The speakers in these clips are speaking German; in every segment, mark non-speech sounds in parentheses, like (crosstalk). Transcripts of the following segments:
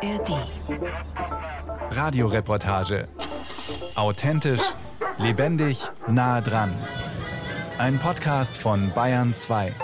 ARD. Radioreportage. Authentisch, lebendig, nah dran. Ein Podcast von Bayern 2.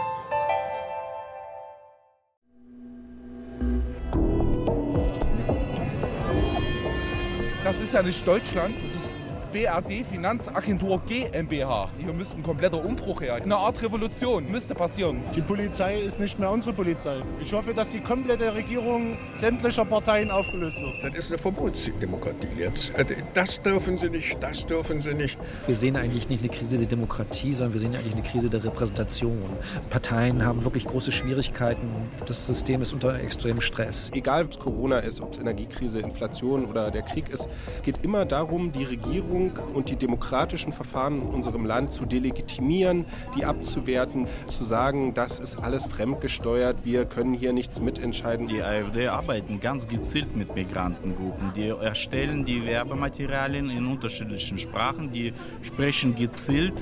Das ist ja nicht Deutschland, das ist BRD Finanzagentur GmbH. Hier müsste ein kompletter Umbruch her. Eine Art Revolution müsste passieren. Die Polizei ist nicht mehr unsere Polizei. Ich hoffe, dass die komplette Regierung sämtlicher Parteien aufgelöst wird. Das ist eine Verbotsdemokratie jetzt. Das dürfen sie nicht, das dürfen sie nicht. Wir sehen eigentlich nicht eine Krise der Demokratie, sondern wir sehen eigentlich eine Krise der Repräsentation. Parteien haben wirklich große Schwierigkeiten. Das System ist unter extremem Stress. Egal, ob es Corona ist, ob es Energiekrise, Inflation oder der Krieg ist, es geht immer darum, die Regierung und die demokratischen Verfahren in unserem Land zu delegitimieren, die abzuwerten, zu sagen, das ist alles fremdgesteuert, wir können hier nichts mitentscheiden. Die AfD arbeiten ganz gezielt mit Migrantengruppen. Die erstellen die Werbematerialien in unterschiedlichen Sprachen, die sprechen gezielt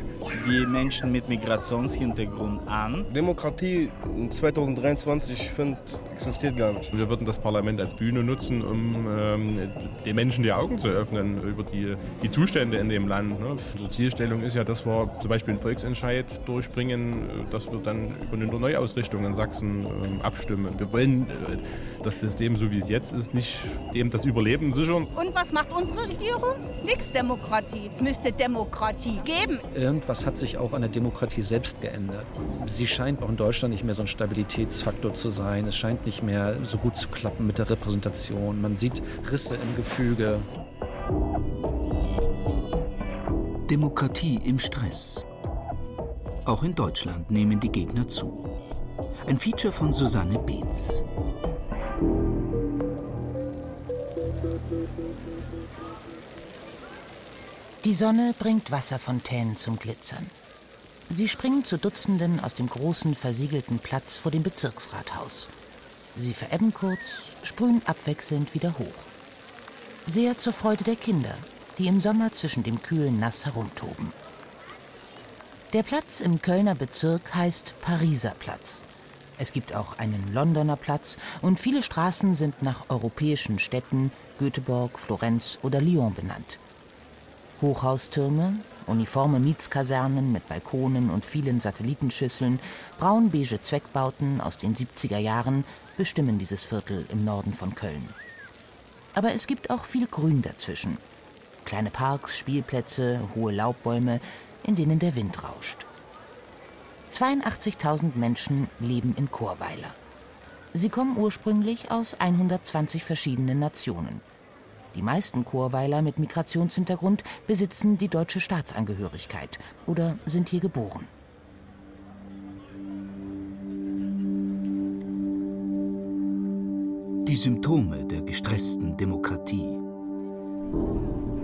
die Menschen mit Migrationshintergrund an. Demokratie 2023, finde existiert gar nicht. Wir würden das Parlament als Bühne nutzen, um ähm, den Menschen die Augen zu öffnen über die, die Zustände Zustände in dem Land. Ne? Unsere Zielstellung ist ja, dass wir zum Beispiel einen Volksentscheid durchbringen, dass wir dann über eine Neuausrichtung in Sachsen ähm, abstimmen. Wir wollen äh, das System, so wie es jetzt ist, nicht dem das Überleben sichern. Und was macht unsere Regierung? Nix Demokratie. Es müsste Demokratie geben. Irgendwas hat sich auch an der Demokratie selbst geändert. Sie scheint auch in Deutschland nicht mehr so ein Stabilitätsfaktor zu sein. Es scheint nicht mehr so gut zu klappen mit der Repräsentation. Man sieht Risse im Gefüge. Demokratie im Stress. Auch in Deutschland nehmen die Gegner zu. Ein Feature von Susanne Beetz. Die Sonne bringt Wasserfontänen zum Glitzern. Sie springen zu Dutzenden aus dem großen versiegelten Platz vor dem Bezirksrathaus. Sie verebben kurz, sprühen abwechselnd wieder hoch. Sehr zur Freude der Kinder, die im Sommer zwischen dem kühlen Nass herumtoben. Der Platz im Kölner Bezirk heißt Pariser Platz. Es gibt auch einen Londoner Platz und viele Straßen sind nach europäischen Städten Göteborg, Florenz oder Lyon benannt. Hochhaustürme, uniforme Mietskasernen mit Balkonen und vielen Satellitenschüsseln, braun-beige Zweckbauten aus den 70er Jahren bestimmen dieses Viertel im Norden von Köln. Aber es gibt auch viel Grün dazwischen. Kleine Parks, Spielplätze, hohe Laubbäume, in denen der Wind rauscht. 82.000 Menschen leben in Chorweiler. Sie kommen ursprünglich aus 120 verschiedenen Nationen. Die meisten Chorweiler mit Migrationshintergrund besitzen die deutsche Staatsangehörigkeit oder sind hier geboren. Die Symptome der gestressten Demokratie.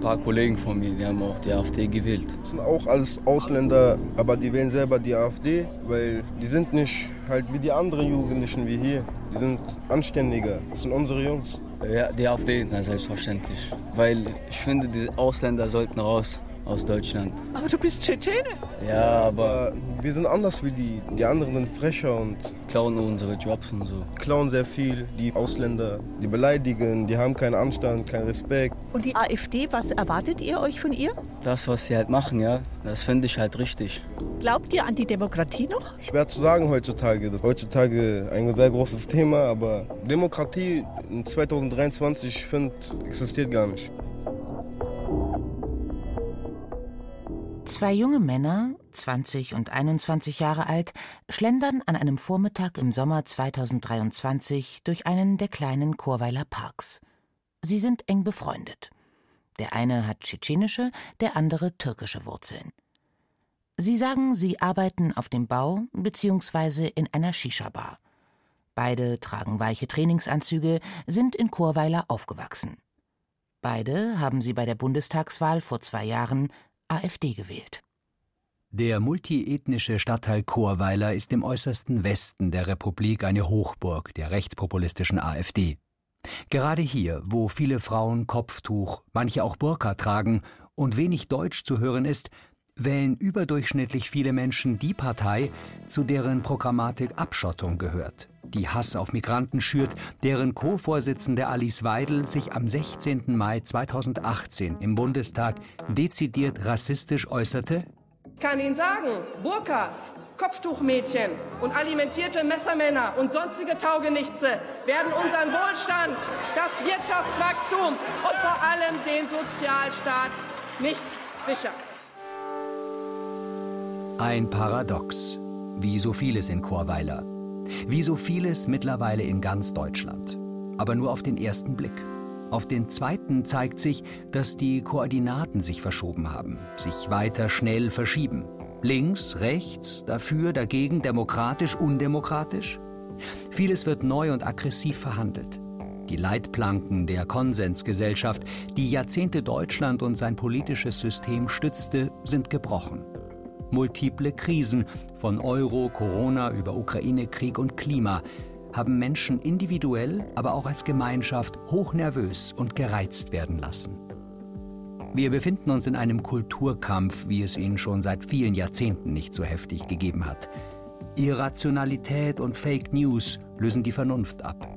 Ein paar Kollegen von mir, die haben auch die AfD gewählt. Das sind auch alles Ausländer, aber die wählen selber die AfD, weil die sind nicht halt wie die anderen Jugendlichen wie hier. Die sind anständiger. Das sind unsere Jungs. Ja, die AfD ist selbstverständlich. Weil ich finde, die Ausländer sollten raus aus Deutschland. Aber du bist Tschetschene. Ja, aber. Wir sind anders wie die. Die anderen sind frecher und. Klauen unsere Jobs und so. Klauen sehr viel. Die Ausländer, die beleidigen, die haben keinen Anstand, keinen Respekt. Und die AfD, was erwartet ihr euch von ihr? Das, was sie halt machen, ja, das finde ich halt richtig. Glaubt ihr an die Demokratie noch? Schwer zu sagen heutzutage. Das ist heutzutage ein sehr großes Thema, aber Demokratie in 2023, finde existiert gar nicht. Zwei junge Männer, 20 und 21 Jahre alt, schlendern an einem Vormittag im Sommer 2023 durch einen der kleinen Chorweiler Parks. Sie sind eng befreundet. Der eine hat tschetschenische, der andere türkische Wurzeln. Sie sagen, sie arbeiten auf dem Bau bzw. in einer Shisha-Bar. Beide tragen weiche Trainingsanzüge, sind in Chorweiler aufgewachsen. Beide haben sie bei der Bundestagswahl vor zwei Jahren AfD gewählt. Der multiethnische Stadtteil Chorweiler ist im äußersten Westen der Republik eine Hochburg der rechtspopulistischen AfD. Gerade hier, wo viele Frauen Kopftuch, manche auch Burka tragen und wenig Deutsch zu hören ist, wählen überdurchschnittlich viele Menschen die Partei, zu deren Programmatik Abschottung gehört. Die Hass auf Migranten schürt, deren Co-Vorsitzende Alice Weidel sich am 16. Mai 2018 im Bundestag dezidiert rassistisch äußerte? Ich kann Ihnen sagen, Burkas, Kopftuchmädchen und alimentierte Messermänner und sonstige Taugenichtse werden unseren Wohlstand, das Wirtschaftswachstum und vor allem den Sozialstaat nicht sichern. Ein Paradox, wie so vieles in Chorweiler. Wie so vieles mittlerweile in ganz Deutschland. Aber nur auf den ersten Blick. Auf den zweiten zeigt sich, dass die Koordinaten sich verschoben haben, sich weiter schnell verschieben. Links, rechts, dafür, dagegen, demokratisch, undemokratisch. Vieles wird neu und aggressiv verhandelt. Die Leitplanken der Konsensgesellschaft, die Jahrzehnte Deutschland und sein politisches System stützte, sind gebrochen. Multiple Krisen, von Euro, Corona über Ukraine-Krieg und Klima, haben Menschen individuell, aber auch als Gemeinschaft hochnervös und gereizt werden lassen. Wir befinden uns in einem Kulturkampf, wie es ihn schon seit vielen Jahrzehnten nicht so heftig gegeben hat. Irrationalität und Fake News lösen die Vernunft ab.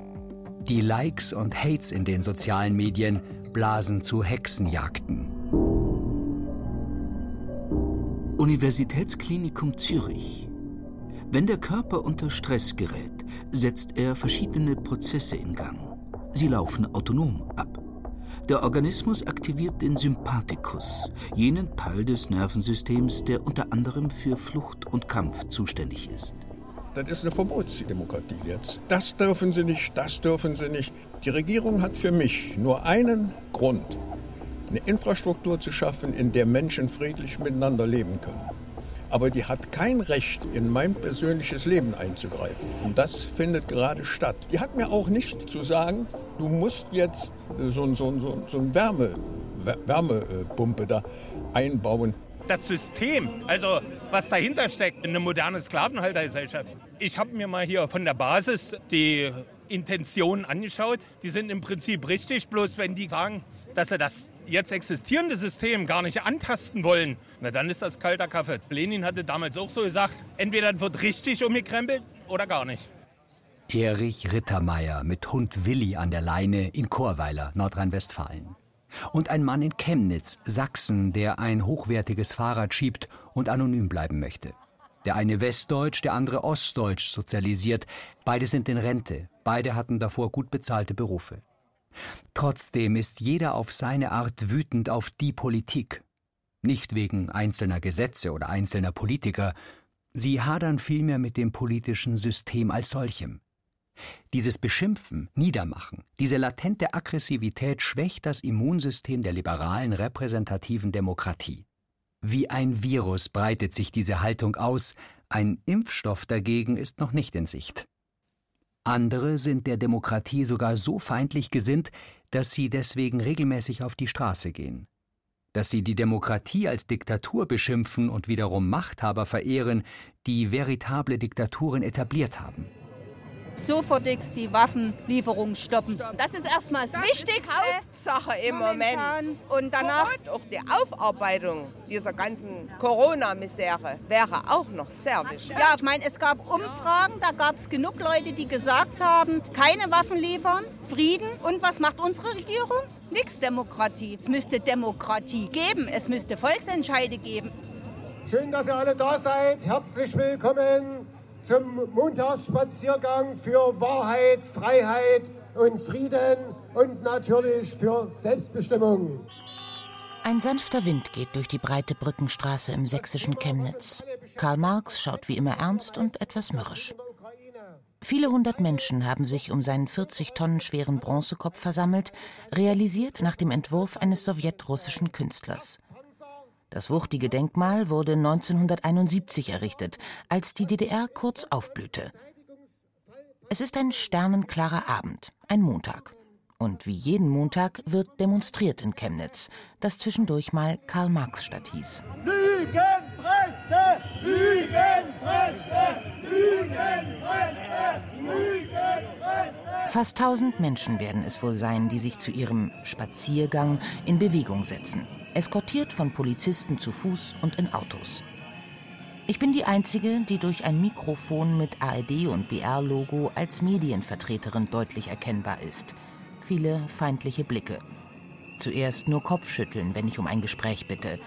Die Likes und Hates in den sozialen Medien blasen zu Hexenjagden. Universitätsklinikum Zürich. Wenn der Körper unter Stress gerät, setzt er verschiedene Prozesse in Gang. Sie laufen autonom ab. Der Organismus aktiviert den Sympathikus, jenen Teil des Nervensystems, der unter anderem für Flucht und Kampf zuständig ist. Das ist eine Verbotsdemokratie jetzt. Das dürfen sie nicht, das dürfen sie nicht. Die Regierung hat für mich nur einen Grund, eine Infrastruktur zu schaffen, in der Menschen friedlich miteinander leben können. Aber die hat kein Recht, in mein persönliches Leben einzugreifen. Und das findet gerade statt. Die hat mir auch nicht zu sagen, du musst jetzt so, so, so, so eine Wärme, Wärmepumpe da einbauen. Das System, also was dahinter steckt, eine moderne Sklavenhaltergesellschaft. Ich habe mir mal hier von der Basis die Intentionen angeschaut. Die sind im Prinzip richtig, bloß wenn die sagen, dass sie das jetzt existierende System gar nicht antasten wollen, na dann ist das kalter Kaffee. Lenin hatte damals auch so gesagt, entweder wird richtig umgekrempelt oder gar nicht. Erich Rittermeier mit Hund Willi an der Leine in Chorweiler, Nordrhein-Westfalen. Und ein Mann in Chemnitz, Sachsen, der ein hochwertiges Fahrrad schiebt und anonym bleiben möchte. Der eine westdeutsch, der andere ostdeutsch sozialisiert. Beide sind in Rente. Beide hatten davor gut bezahlte Berufe. Trotzdem ist jeder auf seine Art wütend auf die Politik. Nicht wegen einzelner Gesetze oder einzelner Politiker, sie hadern vielmehr mit dem politischen System als solchem. Dieses Beschimpfen, Niedermachen, diese latente Aggressivität schwächt das Immunsystem der liberalen repräsentativen Demokratie. Wie ein Virus breitet sich diese Haltung aus, ein Impfstoff dagegen ist noch nicht in Sicht. Andere sind der Demokratie sogar so feindlich gesinnt, dass sie deswegen regelmäßig auf die Straße gehen. Dass sie die Demokratie als Diktatur beschimpfen und wiederum Machthaber verehren, die veritable Diktaturen etabliert haben sofortigst die Waffenlieferung stoppen. Das ist erstmal das, das Wichtigste. Hauptsache im Moment. Und danach auch die Aufarbeitung dieser ganzen Corona-Misere wäre auch noch sehr wichtig. Ja, ich meine, es gab Umfragen, da gab es genug Leute, die gesagt haben, keine Waffen liefern, Frieden. Und was macht unsere Regierung? Nix Demokratie. Es müsste Demokratie geben. Es müsste Volksentscheide geben. Schön, dass ihr alle da seid. Herzlich willkommen zum Montagsspaziergang für Wahrheit, Freiheit und Frieden und natürlich für Selbstbestimmung. Ein sanfter Wind geht durch die breite Brückenstraße im sächsischen Chemnitz. Karl Marx schaut wie immer ernst und etwas mürrisch. Viele hundert Menschen haben sich um seinen 40 Tonnen schweren Bronzekopf versammelt, realisiert nach dem Entwurf eines sowjetrussischen Künstlers. Das wuchtige Denkmal wurde 1971 errichtet, als die DDR kurz aufblühte. Es ist ein sternenklarer Abend, ein Montag. Und wie jeden Montag wird demonstriert in Chemnitz, das zwischendurch mal Karl-Marx-Stadt hieß. Lügenpresse! Lügenpresse! Lügenpresse! Lügenpresse! Fast tausend Menschen werden es wohl sein, die sich zu ihrem Spaziergang in Bewegung setzen eskortiert von Polizisten zu Fuß und in Autos. Ich bin die Einzige, die durch ein Mikrofon mit ARD und BR-Logo als Medienvertreterin deutlich erkennbar ist. Viele feindliche Blicke. Zuerst nur Kopfschütteln, wenn ich um ein Gespräch bitte.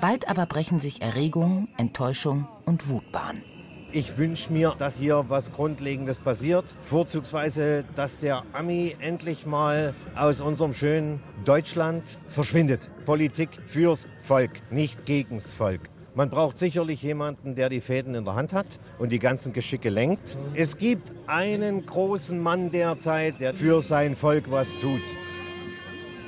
Bald aber brechen sich Erregung, Enttäuschung und Wut Bahn. Ich wünsche mir, dass hier was Grundlegendes passiert. Vorzugsweise, dass der Ami endlich mal aus unserem schönen Deutschland verschwindet. Politik fürs Volk, nicht gegens Volk. Man braucht sicherlich jemanden, der die Fäden in der Hand hat und die ganzen Geschicke lenkt. Es gibt einen großen Mann derzeit, der für sein Volk was tut.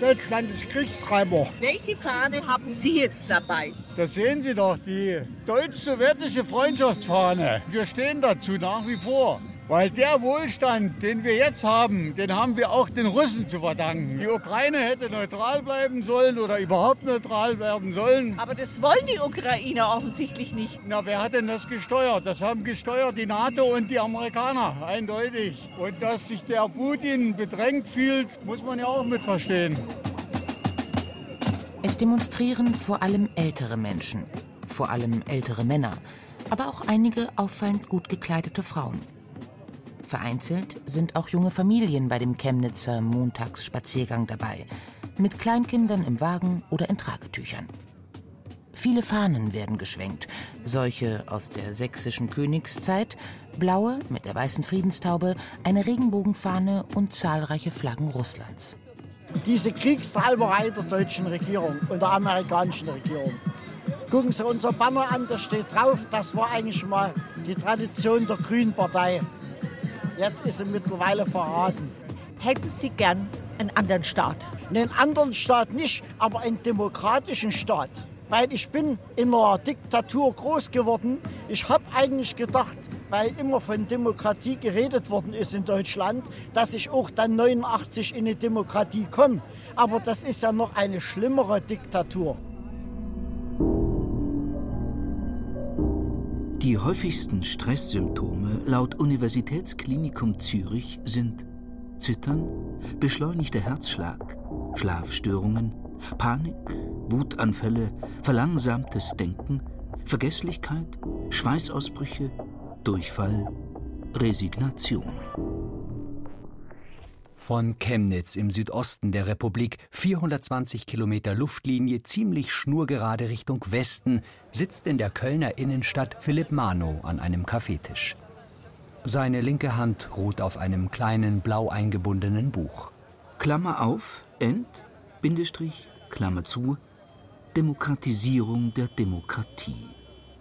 Deutschland ist Kriegstreiber. Welche Fahne haben Sie jetzt dabei? Das sehen Sie doch, die deutsch-sowjetische Freundschaftsfahne. Wir stehen dazu nach wie vor. Weil der Wohlstand, den wir jetzt haben, den haben wir auch den Russen zu verdanken. Die Ukraine hätte neutral bleiben sollen oder überhaupt neutral werden sollen. Aber das wollen die Ukrainer offensichtlich nicht. Na, wer hat denn das gesteuert? Das haben gesteuert die NATO und die Amerikaner, eindeutig. Und dass sich der Putin bedrängt fühlt, muss man ja auch mit verstehen. Es demonstrieren vor allem ältere Menschen, vor allem ältere Männer, aber auch einige auffallend gut gekleidete Frauen. Vereinzelt sind auch junge Familien bei dem Chemnitzer Montagsspaziergang dabei, mit Kleinkindern im Wagen oder in Tragetüchern. Viele Fahnen werden geschwenkt, solche aus der sächsischen Königszeit, blaue mit der weißen Friedenstaube, eine Regenbogenfahne und zahlreiche Flaggen Russlands. Diese Kriegstreiberei der deutschen Regierung und der amerikanischen Regierung. Gucken Sie unser Banner an, da steht drauf, das war eigentlich mal die Tradition der Grünen Partei. Jetzt ist sie mittlerweile verraten. Hätten Sie gern einen anderen Staat? Einen anderen Staat nicht, aber einen demokratischen Staat. Weil ich bin in einer Diktatur groß geworden. Ich habe eigentlich gedacht, weil immer von Demokratie geredet worden ist in Deutschland, dass ich auch dann 89 in eine Demokratie komme. Aber das ist ja noch eine schlimmere Diktatur. Die häufigsten Stresssymptome laut Universitätsklinikum Zürich sind Zittern, beschleunigter Herzschlag, Schlafstörungen, Panik, Wutanfälle, verlangsamtes Denken, Vergesslichkeit, Schweißausbrüche, Durchfall, Resignation. Von Chemnitz im Südosten der Republik, 420 Kilometer Luftlinie, ziemlich schnurgerade Richtung Westen, sitzt in der Kölner Innenstadt Philipp Mano an einem Kaffeetisch. Seine linke Hand ruht auf einem kleinen blau eingebundenen Buch. Klammer auf, End, Bindestrich, Klammer zu, Demokratisierung der Demokratie.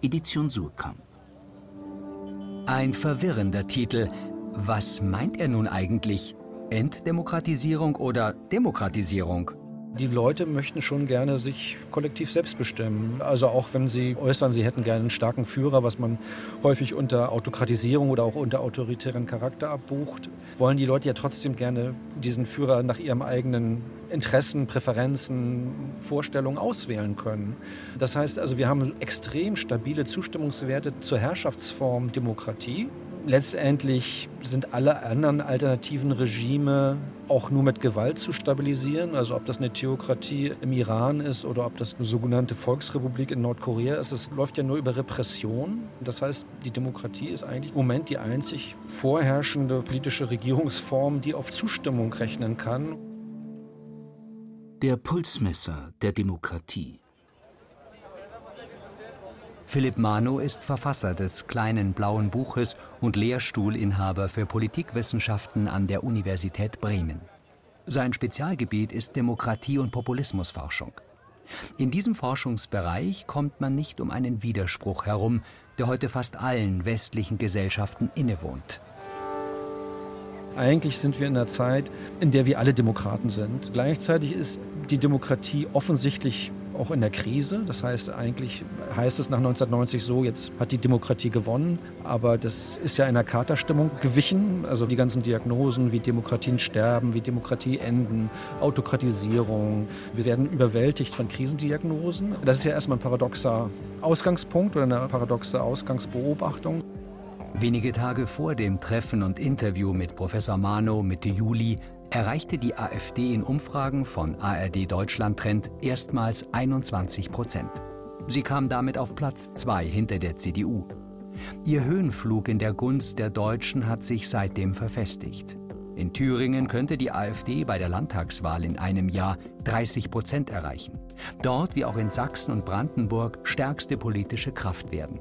Edition Surkamp. Ein verwirrender Titel. Was meint er nun eigentlich? Entdemokratisierung oder Demokratisierung? Die Leute möchten schon gerne sich kollektiv selbst bestimmen. Also auch wenn sie äußern, sie hätten gerne einen starken Führer, was man häufig unter Autokratisierung oder auch unter autoritären Charakter abbucht, wollen die Leute ja trotzdem gerne diesen Führer nach ihrem eigenen Interessen, Präferenzen, Vorstellungen auswählen können. Das heißt also, wir haben extrem stabile Zustimmungswerte zur Herrschaftsform Demokratie letztendlich sind alle anderen alternativen Regime auch nur mit Gewalt zu stabilisieren. Also ob das eine Theokratie im Iran ist oder ob das eine sogenannte Volksrepublik in Nordkorea ist, es läuft ja nur über Repression. Das heißt, die Demokratie ist eigentlich im Moment die einzig vorherrschende politische Regierungsform, die auf Zustimmung rechnen kann. Der Pulsmesser der Demokratie. Philipp Mano ist Verfasser des kleinen blauen Buches und Lehrstuhlinhaber für Politikwissenschaften an der Universität Bremen. Sein Spezialgebiet ist Demokratie- und Populismusforschung. In diesem Forschungsbereich kommt man nicht um einen Widerspruch herum, der heute fast allen westlichen Gesellschaften innewohnt. Eigentlich sind wir in einer Zeit, in der wir alle Demokraten sind. Gleichzeitig ist die Demokratie offensichtlich auch in der Krise. Das heißt, eigentlich heißt es nach 1990 so, jetzt hat die Demokratie gewonnen, aber das ist ja in einer Katerstimmung gewichen. Also die ganzen Diagnosen, wie Demokratien sterben, wie Demokratie enden, Autokratisierung. Wir werden überwältigt von Krisendiagnosen. Das ist ja erstmal ein paradoxer Ausgangspunkt oder eine paradoxe Ausgangsbeobachtung. Wenige Tage vor dem Treffen und Interview mit Professor Mano Mitte Juli erreichte die AfD in Umfragen von ARD Deutschland Trend erstmals 21 Prozent. Sie kam damit auf Platz zwei hinter der CDU. Ihr Höhenflug in der Gunst der Deutschen hat sich seitdem verfestigt. In Thüringen könnte die AfD bei der Landtagswahl in einem Jahr 30 Prozent erreichen. Dort, wie auch in Sachsen und Brandenburg, stärkste politische Kraft werden.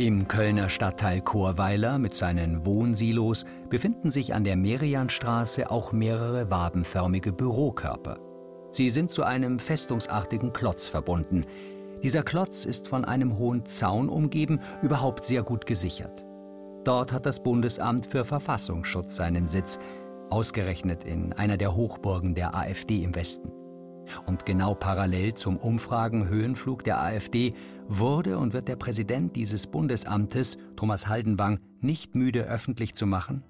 Im Kölner Stadtteil Chorweiler mit seinen Wohnsilos befinden sich an der Merianstraße auch mehrere wabenförmige Bürokörper. Sie sind zu einem festungsartigen Klotz verbunden. Dieser Klotz ist von einem hohen Zaun umgeben, überhaupt sehr gut gesichert. Dort hat das Bundesamt für Verfassungsschutz seinen Sitz, ausgerechnet in einer der Hochburgen der AfD im Westen. Und genau parallel zum Umfragenhöhenflug der AfD wurde und wird der Präsident dieses Bundesamtes, Thomas Haldenwang, nicht müde öffentlich zu machen,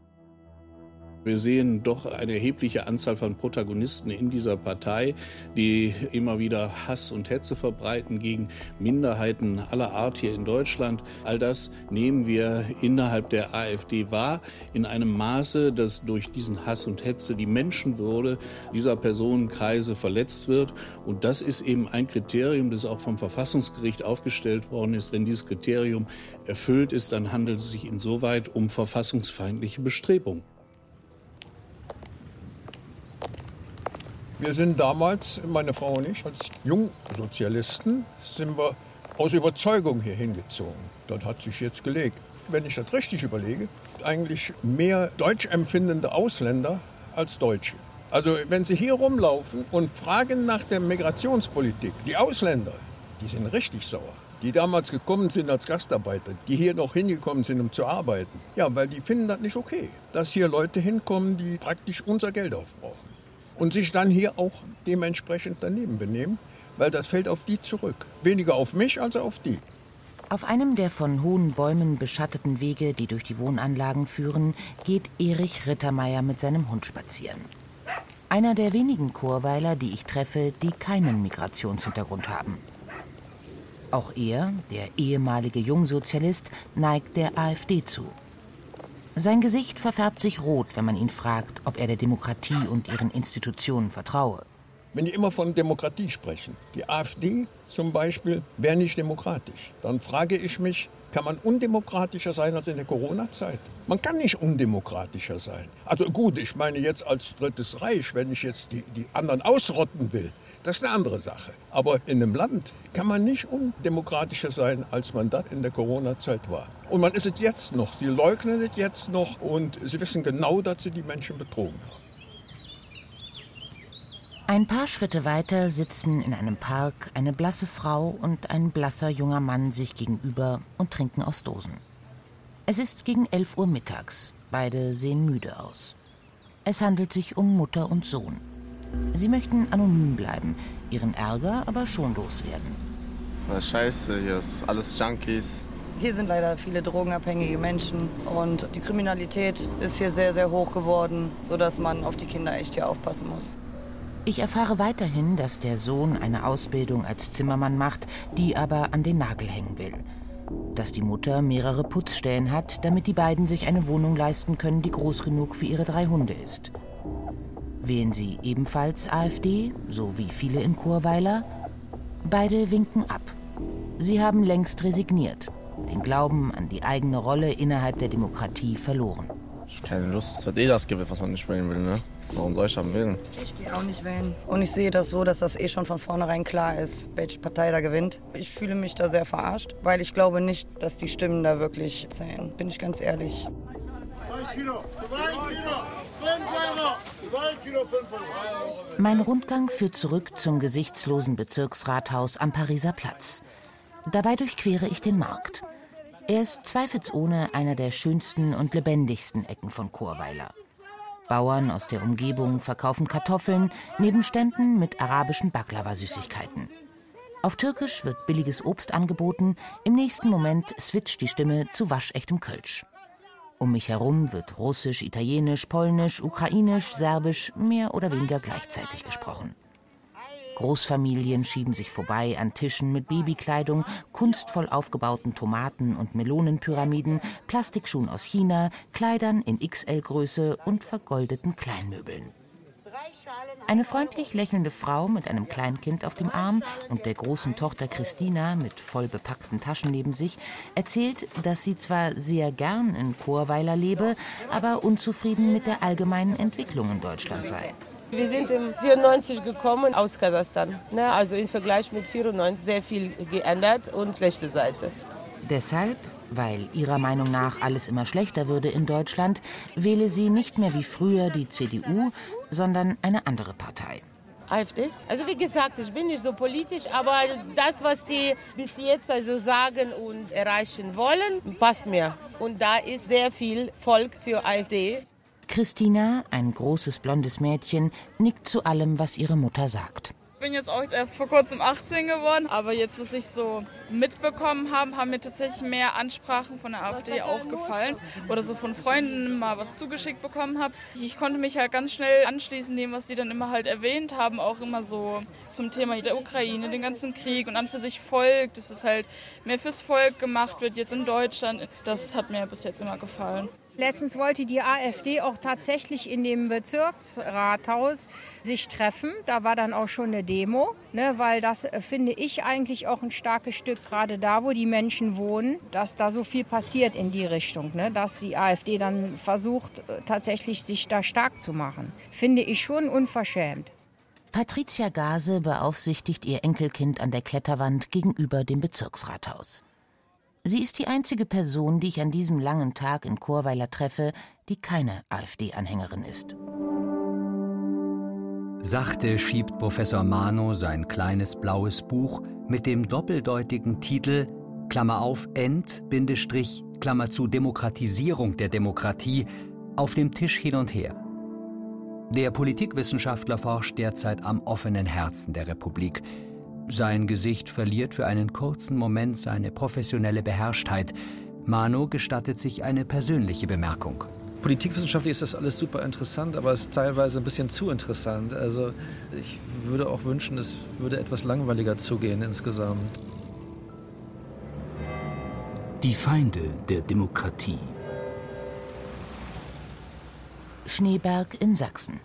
wir sehen doch eine erhebliche Anzahl von Protagonisten in dieser Partei, die immer wieder Hass und Hetze verbreiten gegen Minderheiten aller Art hier in Deutschland. All das nehmen wir innerhalb der AfD wahr, in einem Maße, dass durch diesen Hass und Hetze die Menschenwürde dieser Personenkreise verletzt wird. Und das ist eben ein Kriterium, das auch vom Verfassungsgericht aufgestellt worden ist. Wenn dieses Kriterium erfüllt ist, dann handelt es sich insoweit um verfassungsfeindliche Bestrebungen. Wir sind damals, meine Frau und ich, als Jungsozialisten, sind wir aus Überzeugung hier hingezogen. Dort hat sich jetzt gelegt. Wenn ich das richtig überlege, eigentlich mehr deutsch empfindende Ausländer als Deutsche. Also wenn Sie hier rumlaufen und fragen nach der Migrationspolitik, die Ausländer, die sind richtig sauer. Die damals gekommen sind als Gastarbeiter, die hier noch hingekommen sind, um zu arbeiten. Ja, weil die finden das nicht okay, dass hier Leute hinkommen, die praktisch unser Geld aufbrauchen und sich dann hier auch dementsprechend daneben benehmen, weil das fällt auf die zurück. Weniger auf mich als auf die. Auf einem der von hohen Bäumen beschatteten Wege, die durch die Wohnanlagen führen, geht Erich Rittermeier mit seinem Hund spazieren. Einer der wenigen Chorweiler, die ich treffe, die keinen Migrationshintergrund haben. Auch er, der ehemalige Jungsozialist, neigt der AfD zu. Sein Gesicht verfärbt sich rot, wenn man ihn fragt, ob er der Demokratie und ihren Institutionen vertraue. Wenn die immer von Demokratie sprechen, die AfD zum Beispiel wäre nicht demokratisch, dann frage ich mich, kann man undemokratischer sein als in der Corona-Zeit? Man kann nicht undemokratischer sein. Also gut, ich meine jetzt als Drittes Reich, wenn ich jetzt die, die anderen ausrotten will, das ist eine andere Sache. Aber in einem Land kann man nicht undemokratischer sein, als man das in der Corona-Zeit war. Und man ist es jetzt noch. Sie leugnen es jetzt noch und sie wissen genau, dass sie die Menschen betrogen haben. Ein paar Schritte weiter sitzen in einem Park eine blasse Frau und ein blasser junger Mann sich gegenüber und trinken aus Dosen. Es ist gegen 11 Uhr mittags. Beide sehen müde aus. Es handelt sich um Mutter und Sohn. Sie möchten anonym bleiben, ihren Ärger aber schon loswerden. Scheiße, hier ist alles Junkies. Hier sind leider viele drogenabhängige Menschen und die Kriminalität ist hier sehr, sehr hoch geworden, sodass man auf die Kinder echt hier aufpassen muss. Ich erfahre weiterhin, dass der Sohn eine Ausbildung als Zimmermann macht, die aber an den Nagel hängen will. Dass die Mutter mehrere Putzstellen hat, damit die beiden sich eine Wohnung leisten können, die groß genug für ihre drei Hunde ist. Wählen sie ebenfalls AfD, so wie viele in Chorweiler? Beide winken ab. Sie haben längst resigniert, den Glauben an die eigene Rolle innerhalb der Demokratie verloren. Ich keine Lust. Es wird eh das gewählt, was man nicht wählen will, ne? Warum soll ich dann wählen? Ich gehe auch nicht wählen. Und ich sehe das so, dass das eh schon von vornherein klar ist, welche Partei da gewinnt. Ich fühle mich da sehr verarscht, weil ich glaube nicht, dass die Stimmen da wirklich zählen. Bin ich ganz ehrlich. Mein Rundgang führt zurück zum gesichtslosen Bezirksrathaus am Pariser Platz. Dabei durchquere ich den Markt. Er ist zweifelsohne einer der schönsten und lebendigsten Ecken von Chorweiler. Bauern aus der Umgebung verkaufen Kartoffeln neben Ständen mit arabischen Baklava-Süßigkeiten. Auf Türkisch wird billiges Obst angeboten, im nächsten Moment switcht die Stimme zu waschechtem Kölsch. Um mich herum wird Russisch, Italienisch, Polnisch, Ukrainisch, Serbisch mehr oder weniger gleichzeitig gesprochen. Großfamilien schieben sich vorbei an Tischen mit Babykleidung, kunstvoll aufgebauten Tomaten- und Melonenpyramiden, Plastikschuhen aus China, Kleidern in XL-Größe und vergoldeten Kleinmöbeln. Eine freundlich lächelnde Frau mit einem Kleinkind auf dem Arm und der großen Tochter Christina mit voll bepackten Taschen neben sich erzählt, dass sie zwar sehr gern in Chorweiler lebe, aber unzufrieden mit der allgemeinen Entwicklung in Deutschland sei. Wir sind im 94 gekommen aus Kasachstan. Ne? Also im Vergleich mit 94 sehr viel geändert und schlechte Seite. Deshalb, weil ihrer Meinung nach alles immer schlechter würde in Deutschland, wähle sie nicht mehr wie früher die CDU, sondern eine andere Partei. AfD? Also wie gesagt, ich bin nicht so politisch, aber das, was die bis jetzt also sagen und erreichen wollen, passt mir. Und da ist sehr viel Volk für AfD. Christina, ein großes blondes Mädchen, nickt zu allem, was ihre Mutter sagt. Ich bin jetzt auch erst vor kurzem 18 geworden, aber jetzt, was ich so mitbekommen habe, haben mir tatsächlich mehr Ansprachen von der AfD auch gefallen oder so von Freunden mal was zugeschickt bekommen habe. Ich konnte mich halt ganz schnell anschließen dem, was die dann immer halt erwähnt haben, auch immer so zum Thema der Ukraine, den ganzen Krieg und an für sich Volk, dass es halt mehr fürs Volk gemacht wird jetzt in Deutschland. Das hat mir bis jetzt immer gefallen. Letztens wollte die AfD auch tatsächlich in dem Bezirksrathaus sich treffen. Da war dann auch schon eine Demo, ne, weil das äh, finde ich eigentlich auch ein starkes Stück, gerade da, wo die Menschen wohnen, dass da so viel passiert in die Richtung, ne, dass die AfD dann versucht, äh, tatsächlich sich da stark zu machen. Finde ich schon unverschämt. Patricia Gase beaufsichtigt ihr Enkelkind an der Kletterwand gegenüber dem Bezirksrathaus. Sie ist die einzige Person, die ich an diesem langen Tag in Chorweiler treffe, die keine AfD-Anhängerin ist. Sachte schiebt Professor Mano sein kleines blaues Buch mit dem doppeldeutigen Titel Klammer auf End, Bindestrich, Klammer zu Demokratisierung der Demokratie auf dem Tisch hin und her. Der Politikwissenschaftler forscht derzeit am offenen Herzen der Republik. Sein Gesicht verliert für einen kurzen Moment seine professionelle Beherrschtheit. Mano gestattet sich eine persönliche Bemerkung. Politikwissenschaftlich ist das alles super interessant, aber es ist teilweise ein bisschen zu interessant. Also ich würde auch wünschen, es würde etwas langweiliger zugehen insgesamt. Die Feinde der Demokratie. Schneeberg in Sachsen.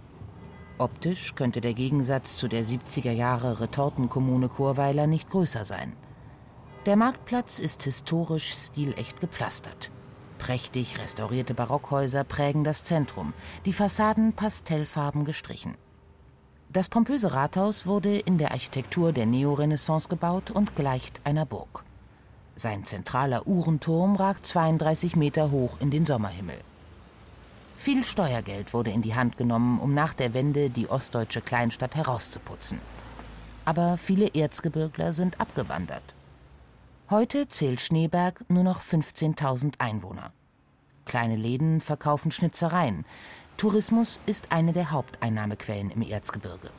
Optisch könnte der Gegensatz zu der 70er Jahre Retortenkommune Chorweiler nicht größer sein. Der Marktplatz ist historisch stilecht gepflastert. Prächtig restaurierte Barockhäuser prägen das Zentrum, die Fassaden pastellfarben gestrichen. Das pompöse Rathaus wurde in der Architektur der Neorenaissance gebaut und gleicht einer Burg. Sein zentraler Uhrenturm ragt 32 Meter hoch in den Sommerhimmel. Viel Steuergeld wurde in die Hand genommen, um nach der Wende die ostdeutsche Kleinstadt herauszuputzen. Aber viele Erzgebirgler sind abgewandert. Heute zählt Schneeberg nur noch 15.000 Einwohner. Kleine Läden verkaufen Schnitzereien. Tourismus ist eine der Haupteinnahmequellen im Erzgebirge.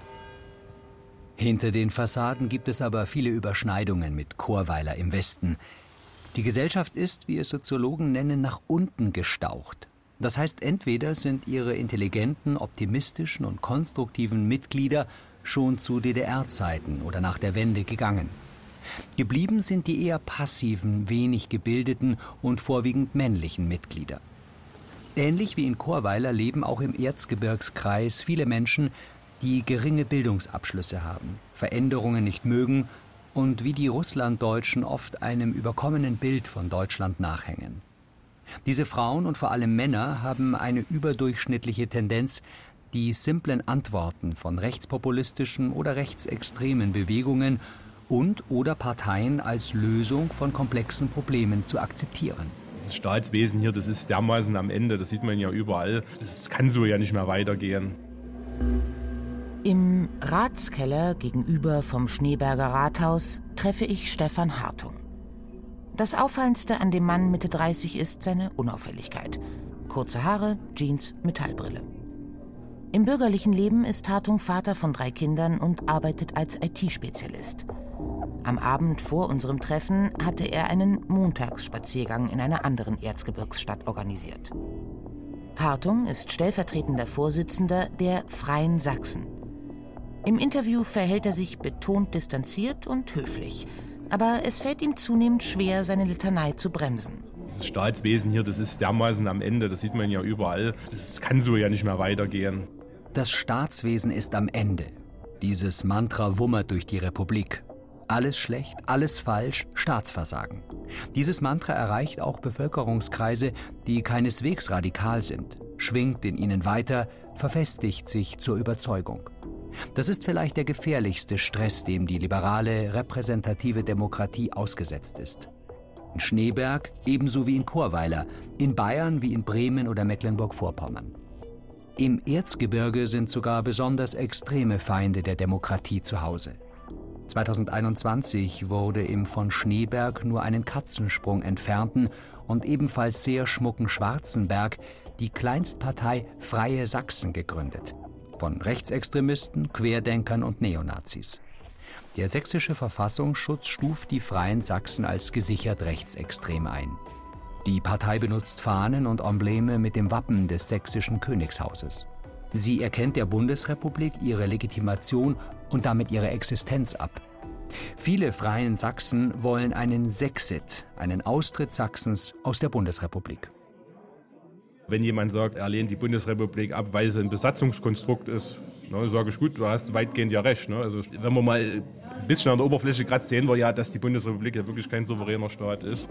Hinter den Fassaden gibt es aber viele Überschneidungen mit Chorweiler im Westen. Die Gesellschaft ist, wie es Soziologen nennen, nach unten gestaucht. Das heißt, entweder sind ihre intelligenten, optimistischen und konstruktiven Mitglieder schon zu DDR-Zeiten oder nach der Wende gegangen. Geblieben sind die eher passiven, wenig gebildeten und vorwiegend männlichen Mitglieder. Ähnlich wie in Chorweiler leben auch im Erzgebirgskreis viele Menschen, die geringe Bildungsabschlüsse haben, Veränderungen nicht mögen und wie die Russlanddeutschen oft einem überkommenen Bild von Deutschland nachhängen. Diese Frauen und vor allem Männer haben eine überdurchschnittliche Tendenz, die simplen Antworten von rechtspopulistischen oder rechtsextremen Bewegungen und oder Parteien als Lösung von komplexen Problemen zu akzeptieren. Das Staatswesen hier, das ist dermaßen am Ende, das sieht man ja überall. Das kann so ja nicht mehr weitergehen. Im Ratskeller gegenüber vom Schneeberger Rathaus treffe ich Stefan Hartung. Das Auffallendste an dem Mann Mitte 30 ist seine Unauffälligkeit. Kurze Haare, Jeans, Metallbrille. Im bürgerlichen Leben ist Hartung Vater von drei Kindern und arbeitet als IT-Spezialist. Am Abend vor unserem Treffen hatte er einen Montagsspaziergang in einer anderen Erzgebirgsstadt organisiert. Hartung ist stellvertretender Vorsitzender der Freien Sachsen. Im Interview verhält er sich betont distanziert und höflich – aber es fällt ihm zunehmend schwer, seine Litanei zu bremsen. Das Staatswesen hier, das ist dermaßen am Ende, das sieht man ja überall. Das kann so ja nicht mehr weitergehen. Das Staatswesen ist am Ende. Dieses Mantra wummert durch die Republik. Alles schlecht, alles falsch, Staatsversagen. Dieses Mantra erreicht auch Bevölkerungskreise, die keineswegs radikal sind, schwingt in ihnen weiter, verfestigt sich zur Überzeugung. Das ist vielleicht der gefährlichste Stress, dem die liberale, repräsentative Demokratie ausgesetzt ist. In Schneeberg ebenso wie in Chorweiler, in Bayern wie in Bremen oder Mecklenburg-Vorpommern. Im Erzgebirge sind sogar besonders extreme Feinde der Demokratie zu Hause. 2021 wurde im von Schneeberg nur einen Katzensprung entfernten und ebenfalls sehr schmucken Schwarzenberg die Kleinstpartei Freie Sachsen gegründet. Von Rechtsextremisten, Querdenkern und Neonazis. Der sächsische Verfassungsschutz stuft die Freien Sachsen als gesichert rechtsextrem ein. Die Partei benutzt Fahnen und Embleme mit dem Wappen des sächsischen Königshauses. Sie erkennt der Bundesrepublik ihre Legitimation und damit ihre Existenz ab. Viele freien Sachsen wollen einen Sexit, einen Austritt Sachsens aus der Bundesrepublik. Wenn jemand sagt, er lehnt die Bundesrepublik ab, weil sie ein Besatzungskonstrukt ist, ne, sage ich gut, du hast weitgehend ja recht. Ne? Also wenn man mal ein bisschen an der Oberfläche kratzt, sehen wir ja, dass die Bundesrepublik ja wirklich kein souveräner Staat ist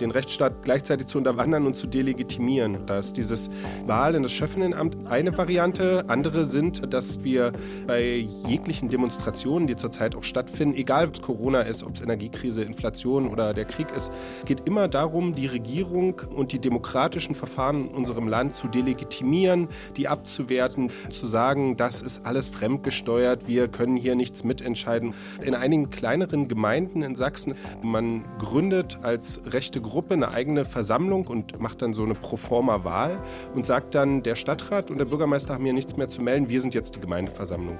den Rechtsstaat gleichzeitig zu unterwandern und zu delegitimieren. Da ist dieses Wahl in das Schöffinnenamt eine Variante. Andere sind, dass wir bei jeglichen Demonstrationen, die zurzeit auch stattfinden, egal ob es Corona ist, ob es Energiekrise, Inflation oder der Krieg ist, geht immer darum, die Regierung und die demokratischen Verfahren in unserem Land zu delegitimieren, die abzuwerten, zu sagen, das ist alles fremdgesteuert, wir können hier nichts mitentscheiden. In einigen kleineren Gemeinden in Sachsen, man gründet als rechte Gruppe eine eigene Versammlung und macht dann so eine Proforma-Wahl und sagt dann, der Stadtrat und der Bürgermeister haben hier nichts mehr zu melden, wir sind jetzt die Gemeindeversammlung.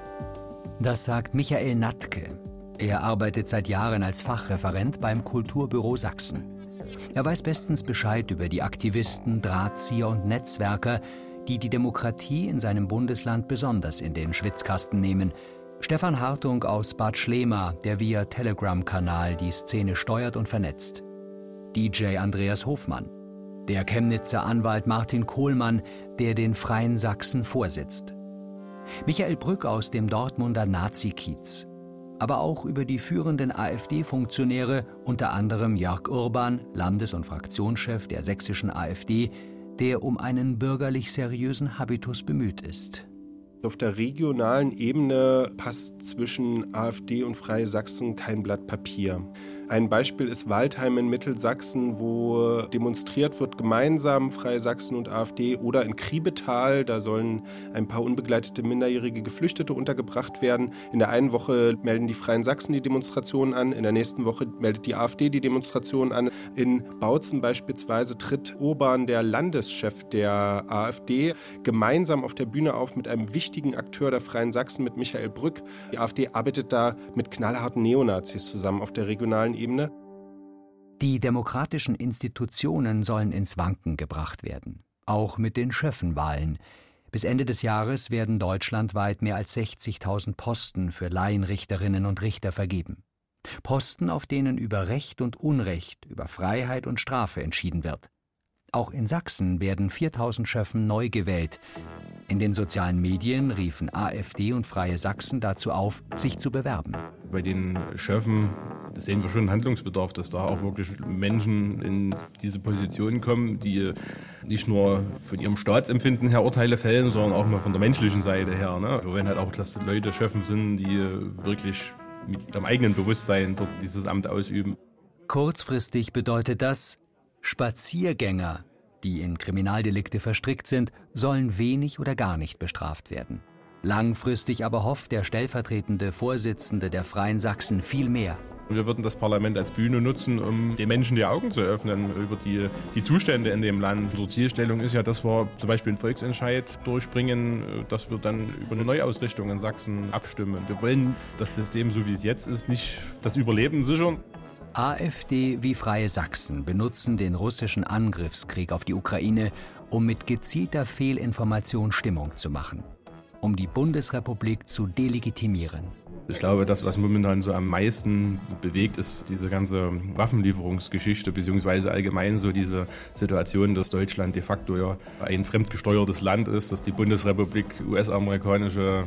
Das sagt Michael Natke. Er arbeitet seit Jahren als Fachreferent beim Kulturbüro Sachsen. Er weiß bestens Bescheid über die Aktivisten, Drahtzieher und Netzwerker, die die Demokratie in seinem Bundesland besonders in den Schwitzkasten nehmen. Stefan Hartung aus Bad Schlema, der via Telegram-Kanal die Szene steuert und vernetzt. DJ Andreas Hofmann, der Chemnitzer Anwalt Martin Kohlmann, der den Freien Sachsen vorsitzt. Michael Brück aus dem Dortmunder Nazi-Kiez. Aber auch über die führenden AfD-Funktionäre, unter anderem Jörg Urban, Landes- und Fraktionschef der sächsischen AfD, der um einen bürgerlich seriösen Habitus bemüht ist. Auf der regionalen Ebene passt zwischen AfD und Freie Sachsen kein Blatt Papier. Ein Beispiel ist Waldheim in Mittelsachsen, wo demonstriert wird gemeinsam Freie Sachsen und AfD oder in Kriebetal, da sollen ein paar unbegleitete minderjährige Geflüchtete untergebracht werden. In der einen Woche melden die Freien Sachsen die Demonstration an, in der nächsten Woche meldet die AfD die Demonstration an. In Bautzen beispielsweise tritt Urban, der Landeschef der AfD, gemeinsam auf der Bühne auf mit einem wichtigen Akteur der Freien Sachsen, mit Michael Brück. Die AfD arbeitet da mit knallharten Neonazis zusammen auf der regionalen Ebene. Die demokratischen Institutionen sollen ins Wanken gebracht werden, auch mit den Schöffenwahlen. Bis Ende des Jahres werden deutschlandweit mehr als 60.000 Posten für Laienrichterinnen und Richter vergeben. Posten, auf denen über Recht und Unrecht, über Freiheit und Strafe entschieden wird. Auch in Sachsen werden 4000 Schöffen neu gewählt. In den sozialen Medien riefen AfD und Freie Sachsen dazu auf, sich zu bewerben. Bei den Schöffen sehen wir schon Handlungsbedarf, dass da auch wirklich Menschen in diese Position kommen, die nicht nur von ihrem Staatsempfinden her Urteile fällen, sondern auch mal von der menschlichen Seite her. Ne? Also wenn halt auch dass Leute Schöffen sind, die wirklich mit ihrem eigenen Bewusstsein dort dieses Amt ausüben. Kurzfristig bedeutet das, Spaziergänger, die in Kriminaldelikte verstrickt sind, sollen wenig oder gar nicht bestraft werden. Langfristig aber hofft der stellvertretende Vorsitzende der Freien Sachsen viel mehr. Wir würden das Parlament als Bühne nutzen, um den Menschen die Augen zu öffnen über die, die Zustände in dem Land. Unsere Zielstellung ist ja, dass wir zum Beispiel einen Volksentscheid durchbringen, dass wir dann über eine Neuausrichtung in Sachsen abstimmen. Wir wollen das System, so wie es jetzt ist, nicht das Überleben sichern, AfD wie Freie Sachsen benutzen den russischen Angriffskrieg auf die Ukraine, um mit gezielter Fehlinformation Stimmung zu machen. um die Bundesrepublik zu delegitimieren. Ich glaube, das, was momentan so am meisten bewegt, ist diese ganze Waffenlieferungsgeschichte, beziehungsweise allgemein so diese Situation, dass Deutschland de facto ja ein fremdgesteuertes Land ist, dass die Bundesrepublik US-amerikanische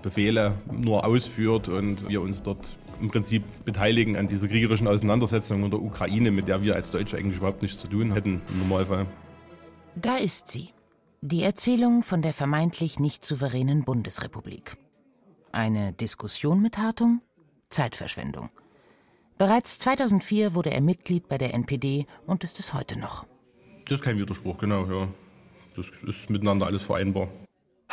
Befehle nur ausführt und wir uns dort im Prinzip beteiligen an dieser kriegerischen Auseinandersetzung in der Ukraine, mit der wir als Deutsche eigentlich überhaupt nichts zu tun hätten im Normalfall. Da ist sie. Die Erzählung von der vermeintlich nicht souveränen Bundesrepublik. Eine Diskussion mit Hartung? Zeitverschwendung. Bereits 2004 wurde er Mitglied bei der NPD und ist es heute noch. Das ist kein Widerspruch, genau, ja. Das ist miteinander alles vereinbar.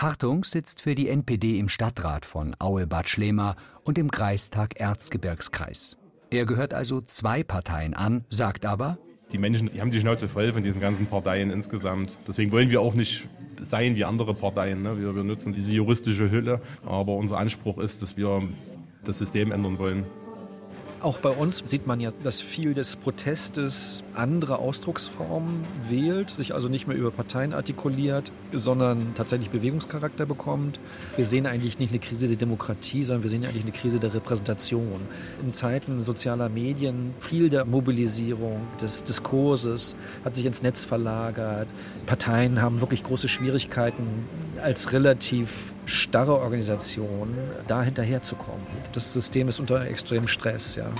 Hartung sitzt für die NPD im Stadtrat von Aue-Bad Schlema und im Kreistag Erzgebirgskreis. Er gehört also zwei Parteien an, sagt aber, die Menschen die haben die Schnauze voll von diesen ganzen Parteien insgesamt. Deswegen wollen wir auch nicht sein wie andere Parteien. Ne? Wir, wir nutzen diese juristische Hülle, aber unser Anspruch ist, dass wir das System ändern wollen. Auch bei uns sieht man ja, dass viel des Protestes andere Ausdrucksformen wählt, sich also nicht mehr über Parteien artikuliert, sondern tatsächlich Bewegungscharakter bekommt. Wir sehen eigentlich nicht eine Krise der Demokratie, sondern wir sehen eigentlich eine Krise der Repräsentation. In Zeiten sozialer Medien viel der Mobilisierung, des Diskurses hat sich ins Netz verlagert. Parteien haben wirklich große Schwierigkeiten, als relativ starre Organisation da hinterherzukommen. Das System ist unter extremem Stress, ja.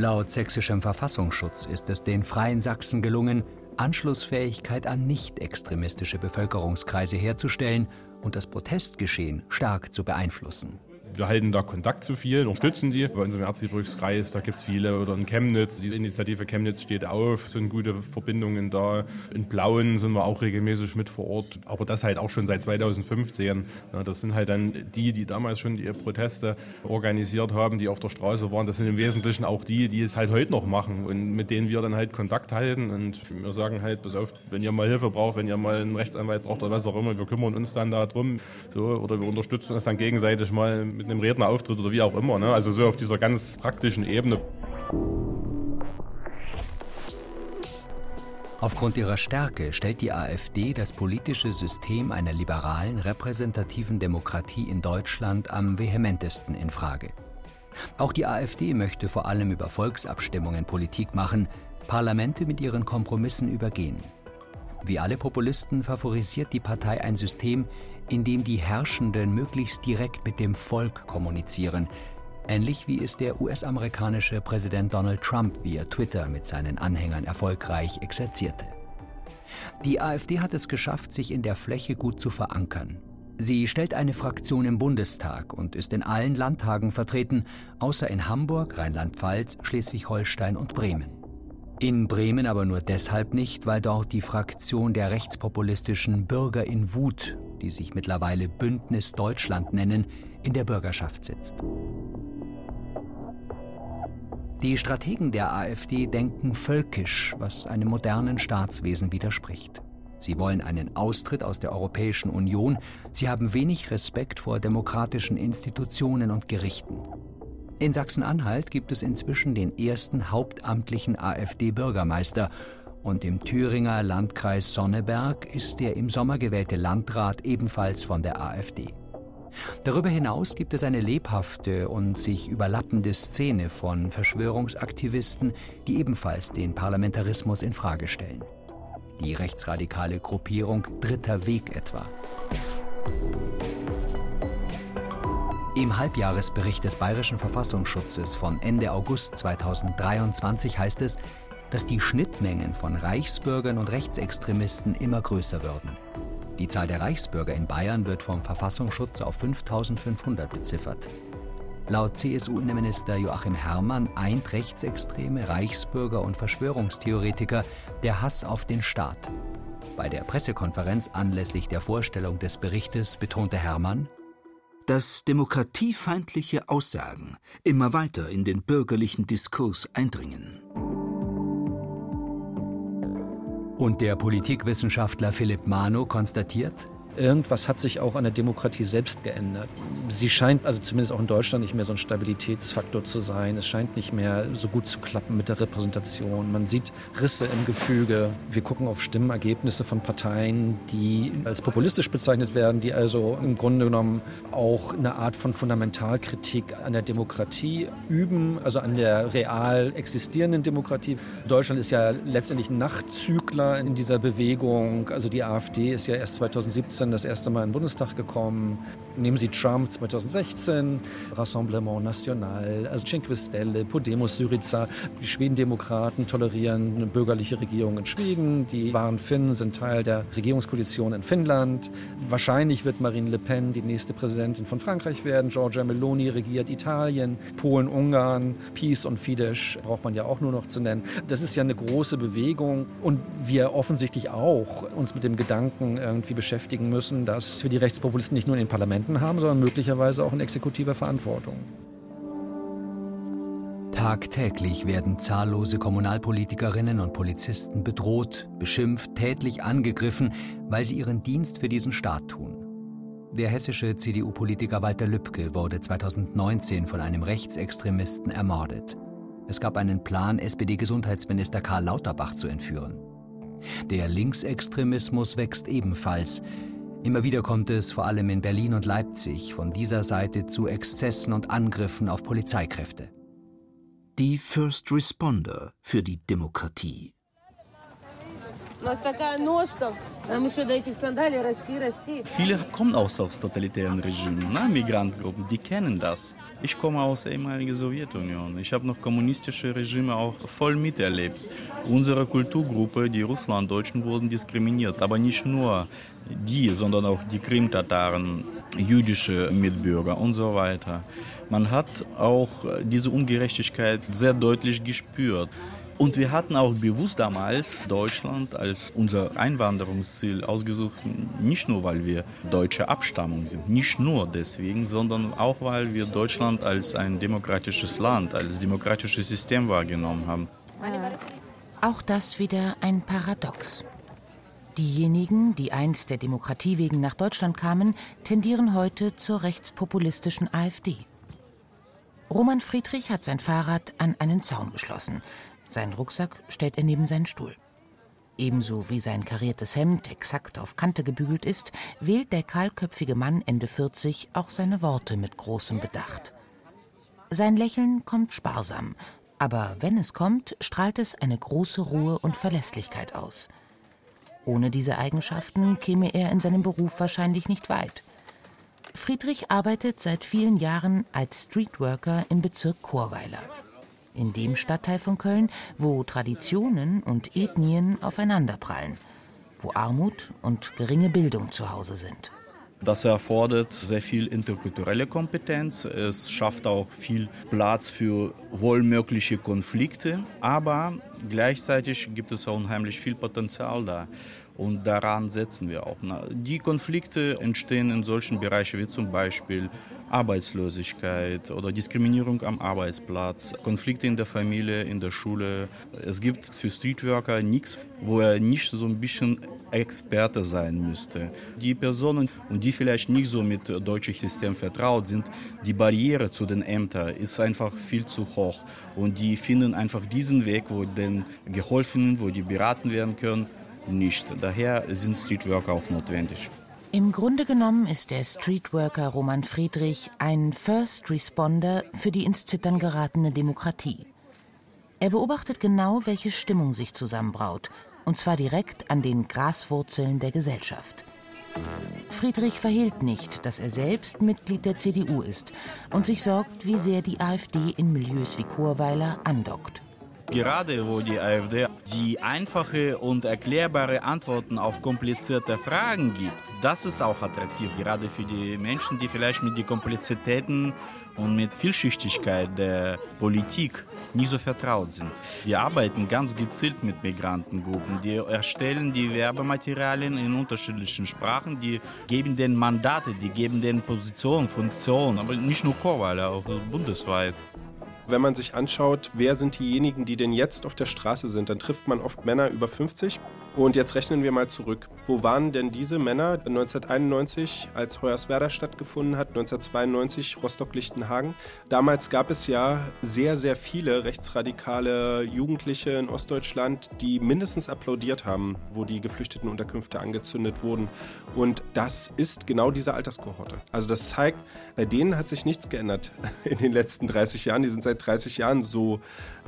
Laut sächsischem Verfassungsschutz ist es den Freien Sachsen gelungen, Anschlussfähigkeit an nicht-extremistische Bevölkerungskreise herzustellen und das Protestgeschehen stark zu beeinflussen. Wir halten da Kontakt zu vielen, unterstützen die. Bei uns im Erzgebirgskreis, da gibt es viele. Oder in Chemnitz, die Initiative Chemnitz steht auf, sind gute Verbindungen da. In Blauen sind wir auch regelmäßig mit vor Ort. Aber das halt auch schon seit 2015. Ja, das sind halt dann die, die damals schon die Proteste organisiert haben, die auf der Straße waren. Das sind im Wesentlichen auch die, die es halt heute noch machen und mit denen wir dann halt Kontakt halten. Und wir sagen halt, pass auf, wenn ihr mal Hilfe braucht, wenn ihr mal einen Rechtsanwalt braucht oder was auch immer, wir kümmern uns dann darum. So, oder wir unterstützen uns dann gegenseitig mal mit einem Rednerauftritt oder wie auch immer. Ne? Also so auf dieser ganz praktischen Ebene. Aufgrund ihrer Stärke stellt die AfD das politische System einer liberalen, repräsentativen Demokratie in Deutschland am vehementesten in Frage. Auch die AfD möchte vor allem über Volksabstimmungen Politik machen, Parlamente mit ihren Kompromissen übergehen. Wie alle Populisten favorisiert die Partei ein System, in dem die Herrschenden möglichst direkt mit dem Volk kommunizieren, ähnlich wie es der US-amerikanische Präsident Donald Trump via Twitter mit seinen Anhängern erfolgreich exerzierte. Die AfD hat es geschafft, sich in der Fläche gut zu verankern. Sie stellt eine Fraktion im Bundestag und ist in allen Landtagen vertreten, außer in Hamburg, Rheinland-Pfalz, Schleswig-Holstein und Bremen. In Bremen aber nur deshalb nicht, weil dort die Fraktion der rechtspopulistischen Bürger in Wut, die sich mittlerweile Bündnis Deutschland nennen, in der Bürgerschaft sitzt. Die Strategen der AfD denken völkisch, was einem modernen Staatswesen widerspricht. Sie wollen einen Austritt aus der Europäischen Union, sie haben wenig Respekt vor demokratischen Institutionen und Gerichten. In Sachsen-Anhalt gibt es inzwischen den ersten hauptamtlichen AfD-Bürgermeister und im Thüringer Landkreis Sonneberg ist der im Sommer gewählte Landrat ebenfalls von der AfD. Darüber hinaus gibt es eine lebhafte und sich überlappende Szene von Verschwörungsaktivisten, die ebenfalls den Parlamentarismus in Frage stellen. Die rechtsradikale Gruppierung Dritter Weg etwa. Im Halbjahresbericht des Bayerischen Verfassungsschutzes von Ende August 2023 heißt es, dass die Schnittmengen von Reichsbürgern und Rechtsextremisten immer größer würden. Die Zahl der Reichsbürger in Bayern wird vom Verfassungsschutz auf 5500 beziffert. Laut CSU-Innenminister Joachim Herrmann eint Rechtsextreme, Reichsbürger und Verschwörungstheoretiker der Hass auf den Staat. Bei der Pressekonferenz anlässlich der Vorstellung des Berichtes betonte Herrmann, dass demokratiefeindliche Aussagen immer weiter in den bürgerlichen Diskurs eindringen. Und der Politikwissenschaftler Philipp Mano konstatiert, irgendwas hat sich auch an der Demokratie selbst geändert. Sie scheint also zumindest auch in Deutschland nicht mehr so ein Stabilitätsfaktor zu sein. Es scheint nicht mehr so gut zu klappen mit der Repräsentation. Man sieht Risse im Gefüge. Wir gucken auf Stimmenergebnisse von Parteien, die als populistisch bezeichnet werden, die also im Grunde genommen auch eine Art von Fundamentalkritik an der Demokratie üben, also an der real existierenden Demokratie. Deutschland ist ja letztendlich ein Nachzügler in dieser Bewegung. Also die AfD ist ja erst 2017 das erste Mal in den Bundestag gekommen. Nehmen Sie Trump 2016, Rassemblement National, also Cinque Stelle, Podemos Syriza. Die Schwedendemokraten tolerieren eine bürgerliche Regierung in Schweden. Die wahren Finnen sind Teil der Regierungskoalition in Finnland. Wahrscheinlich wird Marine Le Pen die nächste Präsidentin von Frankreich werden. Giorgia Meloni regiert Italien, Polen, Ungarn, Peace und Fidesz braucht man ja auch nur noch zu nennen. Das ist ja eine große Bewegung und wir offensichtlich auch uns mit dem Gedanken irgendwie beschäftigen müssen, dass wir die Rechtspopulisten nicht nur in den Parlamenten haben, sondern möglicherweise auch in exekutiver Verantwortung. Tagtäglich werden zahllose Kommunalpolitikerinnen und Polizisten bedroht, beschimpft, tätlich angegriffen, weil sie ihren Dienst für diesen Staat tun. Der hessische CDU-Politiker Walter Lübcke wurde 2019 von einem Rechtsextremisten ermordet. Es gab einen Plan, SPD-Gesundheitsminister Karl Lauterbach zu entführen. Der Linksextremismus wächst ebenfalls. Immer wieder kommt es, vor allem in Berlin und Leipzig, von dieser Seite zu Exzessen und Angriffen auf Polizeikräfte. Die First Responder für die Demokratie. Viele kommen aus, aus totalitären Regimen, ne? Migrantengruppen, die kennen das. Ich komme aus der ehemaligen Sowjetunion. Ich habe noch kommunistische Regime auch voll miterlebt. Unsere Kulturgruppe, die Russlanddeutschen, wurden diskriminiert. Aber nicht nur die, sondern auch die Krim-Tataren, jüdische Mitbürger und so weiter. Man hat auch diese Ungerechtigkeit sehr deutlich gespürt. Und wir hatten auch bewusst damals Deutschland als unser Einwanderungsziel ausgesucht, nicht nur weil wir deutsche Abstammung sind, nicht nur deswegen, sondern auch weil wir Deutschland als ein demokratisches Land, als demokratisches System wahrgenommen haben. Auch das wieder ein Paradox. Diejenigen, die einst der Demokratie wegen nach Deutschland kamen, tendieren heute zur rechtspopulistischen AfD. Roman Friedrich hat sein Fahrrad an einen Zaun geschlossen. Seinen Rucksack stellt er neben seinen Stuhl. Ebenso wie sein kariertes Hemd exakt auf Kante gebügelt ist, wählt der kahlköpfige Mann Ende 40 auch seine Worte mit großem Bedacht. Sein Lächeln kommt sparsam, aber wenn es kommt, strahlt es eine große Ruhe und Verlässlichkeit aus. Ohne diese Eigenschaften käme er in seinem Beruf wahrscheinlich nicht weit. Friedrich arbeitet seit vielen Jahren als Streetworker im Bezirk Chorweiler in dem Stadtteil von Köln, wo Traditionen und Ethnien aufeinanderprallen, wo Armut und geringe Bildung zu Hause sind. Das erfordert sehr viel interkulturelle Kompetenz. Es schafft auch viel Platz für wohlmögliche Konflikte. Aber gleichzeitig gibt es auch unheimlich viel Potenzial da. Und daran setzen wir auch. Die Konflikte entstehen in solchen Bereichen wie zum Beispiel Arbeitslosigkeit oder Diskriminierung am Arbeitsplatz, Konflikte in der Familie, in der Schule. Es gibt für Streetworker nichts, wo er nicht so ein bisschen Experte sein müsste. Die Personen, und die vielleicht nicht so mit dem deutschen System vertraut sind, die Barriere zu den Ämtern ist einfach viel zu hoch. Und die finden einfach diesen Weg, wo denen geholfen, wo die beraten werden können, nicht. Daher sind Streetworker auch notwendig. Im Grunde genommen ist der Streetworker Roman Friedrich ein First Responder für die ins Zittern geratene Demokratie. Er beobachtet genau, welche Stimmung sich zusammenbraut, und zwar direkt an den Graswurzeln der Gesellschaft. Friedrich verhehlt nicht, dass er selbst Mitglied der CDU ist und sich sorgt, wie sehr die AfD in Milieus wie Chorweiler andockt. Gerade wo die AfD die einfache und erklärbare Antworten auf komplizierte Fragen gibt, das ist auch attraktiv, gerade für die Menschen, die vielleicht mit den Komplexitäten und mit Vielschichtigkeit der Politik nicht so vertraut sind. Die arbeiten ganz gezielt mit Migrantengruppen, die erstellen die Werbematerialien in unterschiedlichen Sprachen, die geben den Mandate, die geben den Positionen, Funktionen, aber nicht nur Chorweiler, auch bundesweit wenn man sich anschaut, wer sind diejenigen, die denn jetzt auf der Straße sind, dann trifft man oft Männer über 50, Und jetzt rechnen wir mal zurück. Wo waren denn diese Männer 1991, als Hoyerswerda stattgefunden hat, 1992 Rostock-Lichtenhagen? Damals gab es ja sehr, sehr viele rechtsradikale Jugendliche in Ostdeutschland, die mindestens applaudiert haben, wo die Geflüchtetenunterkünfte angezündet wurden. Und das ist genau diese Alterskohorte. Also das zeigt, bei denen hat sich nichts geändert (laughs) in den letzten 30 Jahren. Die sind seit 30 Jahren so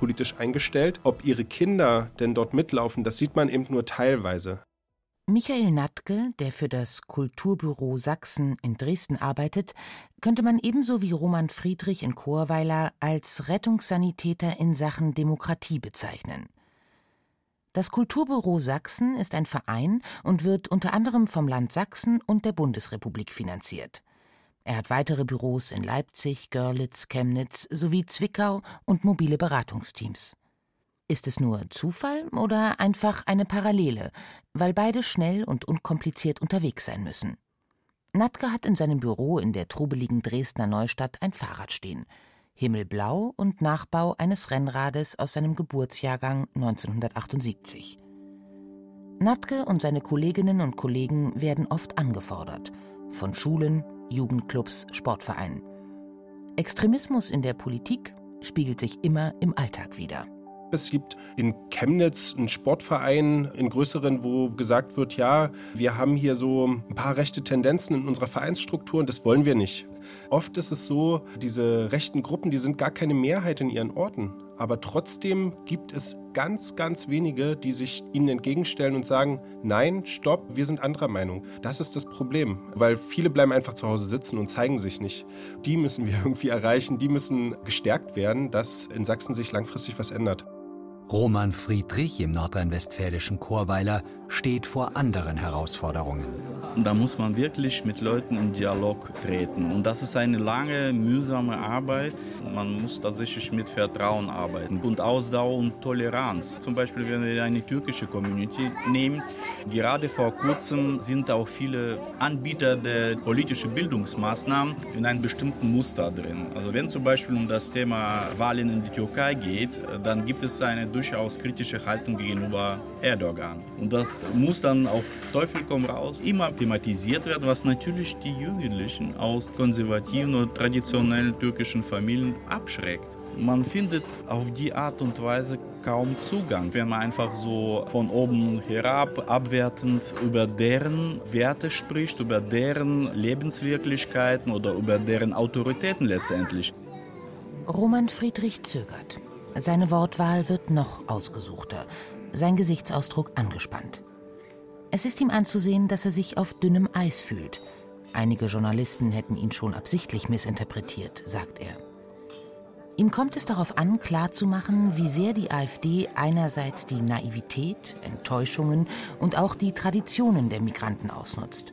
politisch eingestellt. Ob ihre Kinder denn dort mitlaufen, das sieht man eben nur teilweise. Michael Natke, der für das Kulturbüro Sachsen in Dresden arbeitet, könnte man ebenso wie Roman Friedrich in Chorweiler als Rettungssanitäter in Sachen Demokratie bezeichnen. Das Kulturbüro Sachsen ist ein Verein und wird unter anderem vom Land Sachsen und der Bundesrepublik finanziert. Er hat weitere Büros in Leipzig, Görlitz, Chemnitz sowie Zwickau und mobile Beratungsteams. Ist es nur Zufall oder einfach eine Parallele, weil beide schnell und unkompliziert unterwegs sein müssen? Natke hat in seinem Büro in der trubeligen Dresdner Neustadt ein Fahrrad stehen. Himmelblau und Nachbau eines Rennrades aus seinem Geburtsjahrgang 1978. Natke und seine Kolleginnen und Kollegen werden oft angefordert. Von Schulen, Jugendclubs, Sportvereinen. Extremismus in der Politik spiegelt sich immer im Alltag wider. Es gibt in Chemnitz einen Sportverein, in größeren, wo gesagt wird, ja, wir haben hier so ein paar rechte Tendenzen in unserer Vereinsstruktur und das wollen wir nicht. Oft ist es so, diese rechten Gruppen, die sind gar keine Mehrheit in ihren Orten. Aber trotzdem gibt es ganz, ganz wenige, die sich ihnen entgegenstellen und sagen, nein, stopp, wir sind anderer Meinung. Das ist das Problem, weil viele bleiben einfach zu Hause sitzen und zeigen sich nicht. Die müssen wir (laughs) irgendwie erreichen, die müssen gestärkt werden, dass in Sachsen sich langfristig was ändert. Roman Friedrich im nordrhein-westfälischen Chorweiler steht vor anderen Herausforderungen. Da muss man wirklich mit Leuten in Dialog treten. Und das ist eine lange, mühsame Arbeit. Man muss tatsächlich mit Vertrauen arbeiten und Ausdauer und Toleranz. Zum Beispiel, wenn wir eine türkische Community nehmen, gerade vor kurzem sind auch viele Anbieter der politischen Bildungsmaßnahmen in einem bestimmten Muster drin. Also wenn zum Beispiel um das Thema Wahlen in die Türkei geht, dann gibt es eine durchaus kritische Haltung gegenüber Erdogan. Und das muss dann auf Teufel komm raus immer thematisiert werden, was natürlich die Jugendlichen aus konservativen oder traditionellen türkischen Familien abschreckt. Man findet auf die Art und Weise kaum Zugang, wenn man einfach so von oben herab abwertend über deren Werte spricht, über deren Lebenswirklichkeiten oder über deren Autoritäten letztendlich. Roman Friedrich zögert. Seine Wortwahl wird noch ausgesuchter, sein Gesichtsausdruck angespannt. Es ist ihm anzusehen, dass er sich auf dünnem Eis fühlt. Einige Journalisten hätten ihn schon absichtlich missinterpretiert, sagt er. Ihm kommt es darauf an, klarzumachen, wie sehr die AfD einerseits die Naivität, Enttäuschungen und auch die Traditionen der Migranten ausnutzt.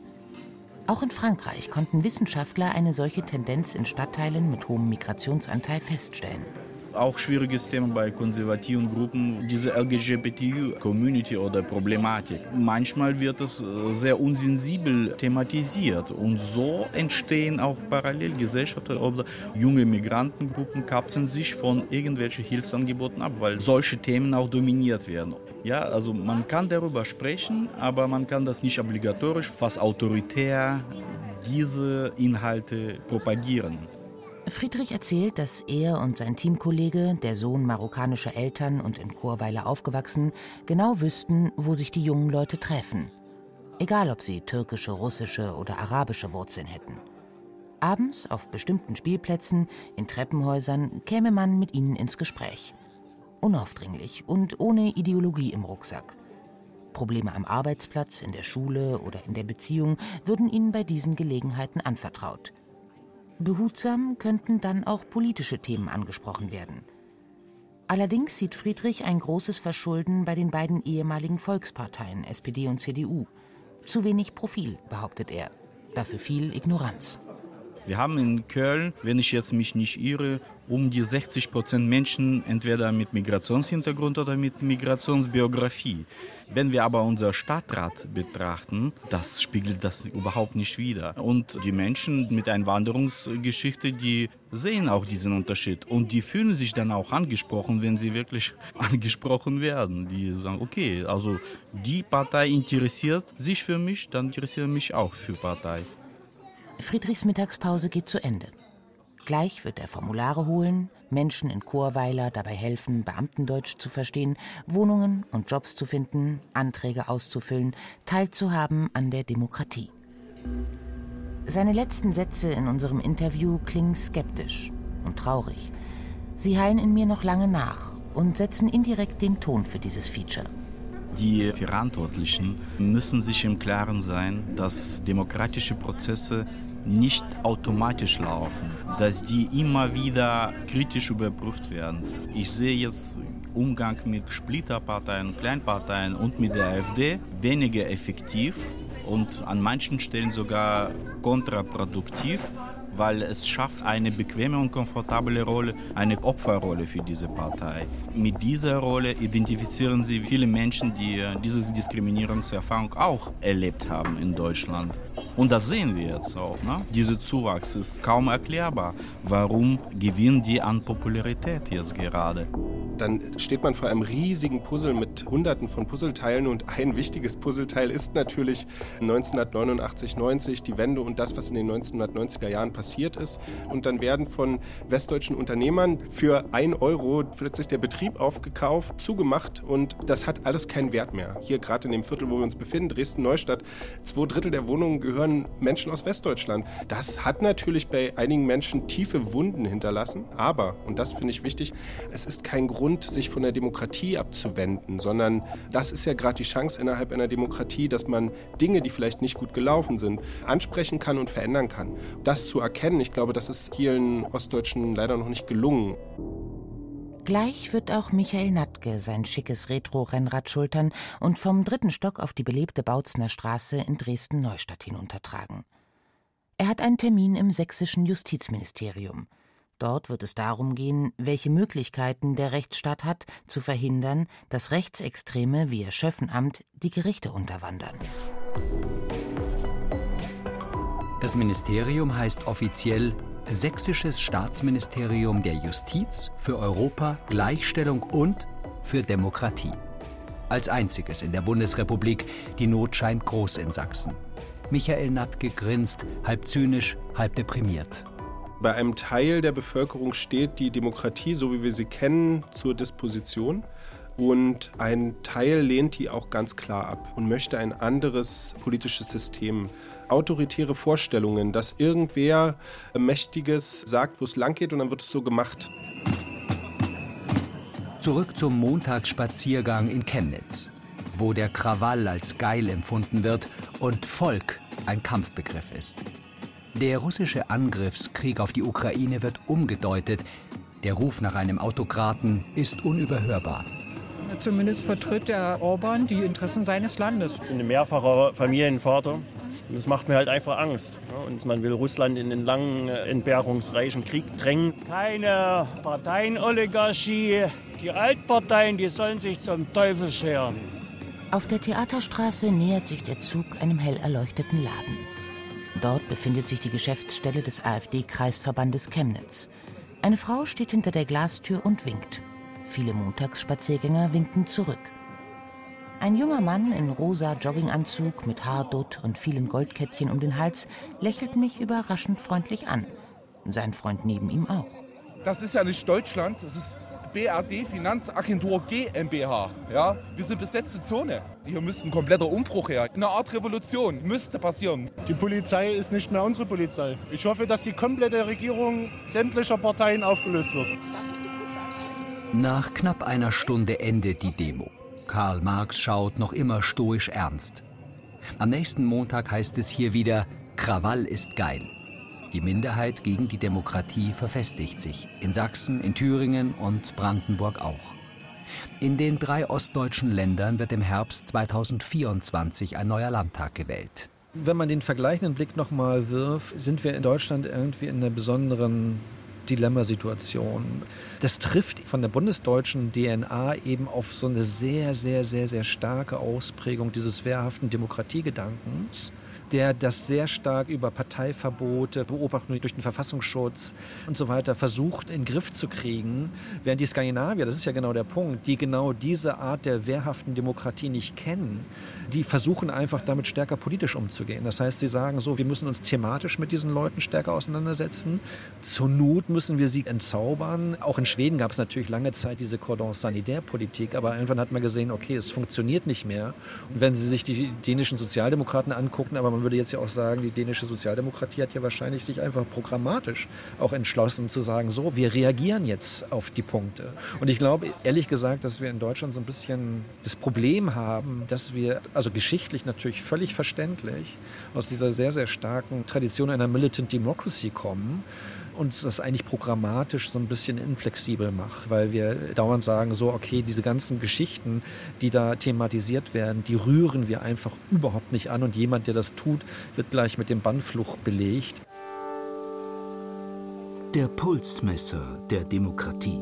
Auch in Frankreich konnten Wissenschaftler eine solche Tendenz in Stadtteilen mit hohem Migrationsanteil feststellen. Auch schwieriges Thema bei konservativen Gruppen, diese LGBT-Community oder Problematik. Manchmal wird es äh, sehr unsensibel thematisiert und so entstehen auch Parallelgesellschaften oder junge Migrantengruppen kapseln sich von irgendwelchen Hilfsangeboten ab, weil solche Themen auch dominiert werden. Ja, also man kann darüber sprechen, aber man kann das nicht obligatorisch, fast autoritär diese Inhalte propagieren. Friedrich erzählt, dass er und sein Teamkollege, der Sohn marokkanischer Eltern und in Chorweiler aufgewachsen, genau wüssten, wo sich die jungen Leute treffen. Egal, ob sie türkische, russische oder arabische Wurzeln hätten. Abends auf bestimmten Spielplätzen, in Treppenhäusern käme man mit ihnen ins Gespräch. Unaufdringlich und ohne Ideologie im Rucksack. Probleme am Arbeitsplatz, in der Schule oder in der Beziehung würden ihnen bei diesen Gelegenheiten anvertraut. Behutsam könnten dann auch politische Themen angesprochen werden. Allerdings sieht Friedrich ein großes Verschulden bei den beiden ehemaligen Volksparteien SPD und CDU. Zu wenig Profil, behauptet er. Dafür viel Ignoranz. Wir haben in Köln, wenn ich jetzt mich nicht irre, um die 60 Prozent Menschen entweder mit Migrationshintergrund oder mit Migrationsbiografie. Wenn wir aber unser Stadtrat betrachten, das spiegelt das überhaupt nicht wider. Und die Menschen mit Einwanderungsgeschichte, die sehen auch diesen Unterschied und die fühlen sich dann auch angesprochen, wenn sie wirklich (laughs) angesprochen werden. Die sagen, okay, also die Partei interessiert sich für mich, dann interessiert mich auch für Partei. Friedrichs Mittagspause geht zu Ende. Gleich wird er Formulare holen, Menschen in Chorweiler dabei helfen, Beamtendeutsch zu verstehen, Wohnungen und Jobs zu finden, Anträge auszufüllen, teilzuhaben an der Demokratie. Seine letzten Sätze in unserem Interview klingen skeptisch und traurig. Sie hallen in mir noch lange nach und setzen indirekt den Ton für dieses Feature. Die Verantwortlichen müssen sich im Klaren sein, dass demokratische Prozesse nicht automatisch laufen, dass die immer wieder kritisch überprüft werden. Ich sehe jetzt Umgang mit Splitterparteien, Kleinparteien und mit der AfD weniger effektiv und an manchen Stellen sogar kontraproduktiv weil es schafft eine bequeme und komfortable Rolle, eine Opferrolle für diese Partei. Mit dieser Rolle identifizieren sie viele Menschen, die diese Diskriminierungserfahrung auch erlebt haben in Deutschland. Und das sehen wir jetzt auch. Ne? Dieser Zuwachs ist kaum erklärbar. Warum gewinnen die an Popularität jetzt gerade? Dann steht man vor einem riesigen Puzzle mit Hunderten von Puzzleteilen und ein wichtiges Puzzleteil ist natürlich 1989, 90 die Wende und das, was in den 1990er Jahren passiert ist. Und dann werden von westdeutschen Unternehmern für ein Euro plötzlich der Betrieb aufgekauft, zugemacht und das hat alles keinen Wert mehr. Hier gerade in dem Viertel, wo wir uns befinden, Dresden-Neustadt, zwei Drittel der Wohnungen gehören Menschen aus Westdeutschland. Das hat natürlich bei einigen Menschen tiefe Wunden hinterlassen, aber, und das finde ich wichtig, es ist kein Grund, sich von der Demokratie abzuwenden, sondern das ist ja gerade die Chance innerhalb einer Demokratie, dass man Dinge, die vielleicht nicht gut gelaufen sind, ansprechen kann und verändern kann. Das zu erkennen, erkennen. Ich glaube, das ist vielen Ostdeutschen leider noch nicht gelungen. Gleich wird auch Michael Natke sein schickes Retro-Rennrad schultern und vom dritten Stock auf die belebte Bautzner Straße in Dresden-Neustadt hinuntertragen. Er hat einen Termin im sächsischen Justizministerium. Dort wird es darum gehen, welche Möglichkeiten der Rechtsstaat hat, zu verhindern, dass Rechtsextreme wie Ihr Schöffenamt die Gerichte unterwandern. Das Ministerium heißt offiziell Sächsisches Staatsministerium der Justiz für Europa, Gleichstellung und für Demokratie. Als einziges in der Bundesrepublik, die Not scheint groß in Sachsen. Michael Nattke grinst, halb zynisch, halb deprimiert. Bei einem Teil der Bevölkerung steht die Demokratie, so wie wir sie kennen, zur Disposition. Und ein Teil lehnt die auch ganz klar ab und möchte ein anderes politisches System autoritäre Vorstellungen, dass irgendwer Mächtiges sagt, wo es lang geht und dann wird es so gemacht. Zurück zum Montagsspaziergang in Chemnitz, wo der Krawall als geil empfunden wird und Volk ein Kampfbegriff ist. Der russische Angriffskrieg auf die Ukraine wird umgedeutet. Der Ruf nach einem Autokraten ist unüberhörbar. Zumindest vertritt der Orban die Interessen seines Landes. Ich bin ein mehrfacher Familienvater und das macht mir halt einfach Angst. Und man will Russland in den langen, äh, entbehrungsreichen Krieg drängen. Keine Parteienoligarchie. Die Altparteien, die sollen sich zum Teufel scheren. Auf der Theaterstraße nähert sich der Zug einem hell erleuchteten Laden. Dort befindet sich die Geschäftsstelle des AfD-Kreisverbandes Chemnitz. Eine Frau steht hinter der Glastür und winkt. Viele Montagsspaziergänger winken zurück. Ein junger Mann in rosa Jogginganzug mit Haardutt und vielen Goldkettchen um den Hals lächelt mich überraschend freundlich an. Sein Freund neben ihm auch. Das ist ja nicht Deutschland, das ist BRD Finanzagentur GmbH. Ja, wir sind besetzte Zone. Hier müsste ein kompletter Umbruch her. Eine Art Revolution müsste passieren. Die Polizei ist nicht mehr unsere Polizei. Ich hoffe, dass die komplette Regierung sämtlicher Parteien aufgelöst wird. Nach knapp einer Stunde endet die Demo. Karl Marx schaut noch immer stoisch ernst. Am nächsten Montag heißt es hier wieder, Krawall ist geil. Die Minderheit gegen die Demokratie verfestigt sich. In Sachsen, in Thüringen und Brandenburg auch. In den drei ostdeutschen Ländern wird im Herbst 2024 ein neuer Landtag gewählt. Wenn man den vergleichenden Blick nochmal wirft, sind wir in Deutschland irgendwie in einer besonderen Dilemmasituation. Das trifft von der bundesdeutschen DNA eben auf so eine sehr, sehr, sehr, sehr starke Ausprägung dieses wehrhaften Demokratiegedankens der das sehr stark über Parteiverbote, Beobachtung durch den Verfassungsschutz und so weiter versucht in den Griff zu kriegen, während die Skandinavier, das ist ja genau der Punkt, die genau diese Art der wehrhaften Demokratie nicht kennen, die versuchen einfach damit stärker politisch umzugehen. Das heißt, sie sagen so, wir müssen uns thematisch mit diesen Leuten stärker auseinandersetzen. Zur Not müssen wir sie entzaubern. Auch in Schweden gab es natürlich lange Zeit diese Cordon Sanitaire-Politik, aber irgendwann hat man gesehen, okay, es funktioniert nicht mehr. Und wenn Sie sich die dänischen Sozialdemokraten angucken, aber man würde jetzt ja auch sagen, die dänische Sozialdemokratie hat ja wahrscheinlich sich einfach programmatisch auch entschlossen zu sagen, so, wir reagieren jetzt auf die Punkte. Und ich glaube, ehrlich gesagt, dass wir in Deutschland so ein bisschen das Problem haben, dass wir, also geschichtlich natürlich völlig verständlich, aus dieser sehr, sehr starken Tradition einer Militant Democracy kommen uns das eigentlich programmatisch so ein bisschen inflexibel macht, weil wir dauernd sagen, so, okay, diese ganzen Geschichten, die da thematisiert werden, die rühren wir einfach überhaupt nicht an und jemand, der das tut, wird gleich mit dem Bannfluch belegt. Der Pulsmesser der Demokratie.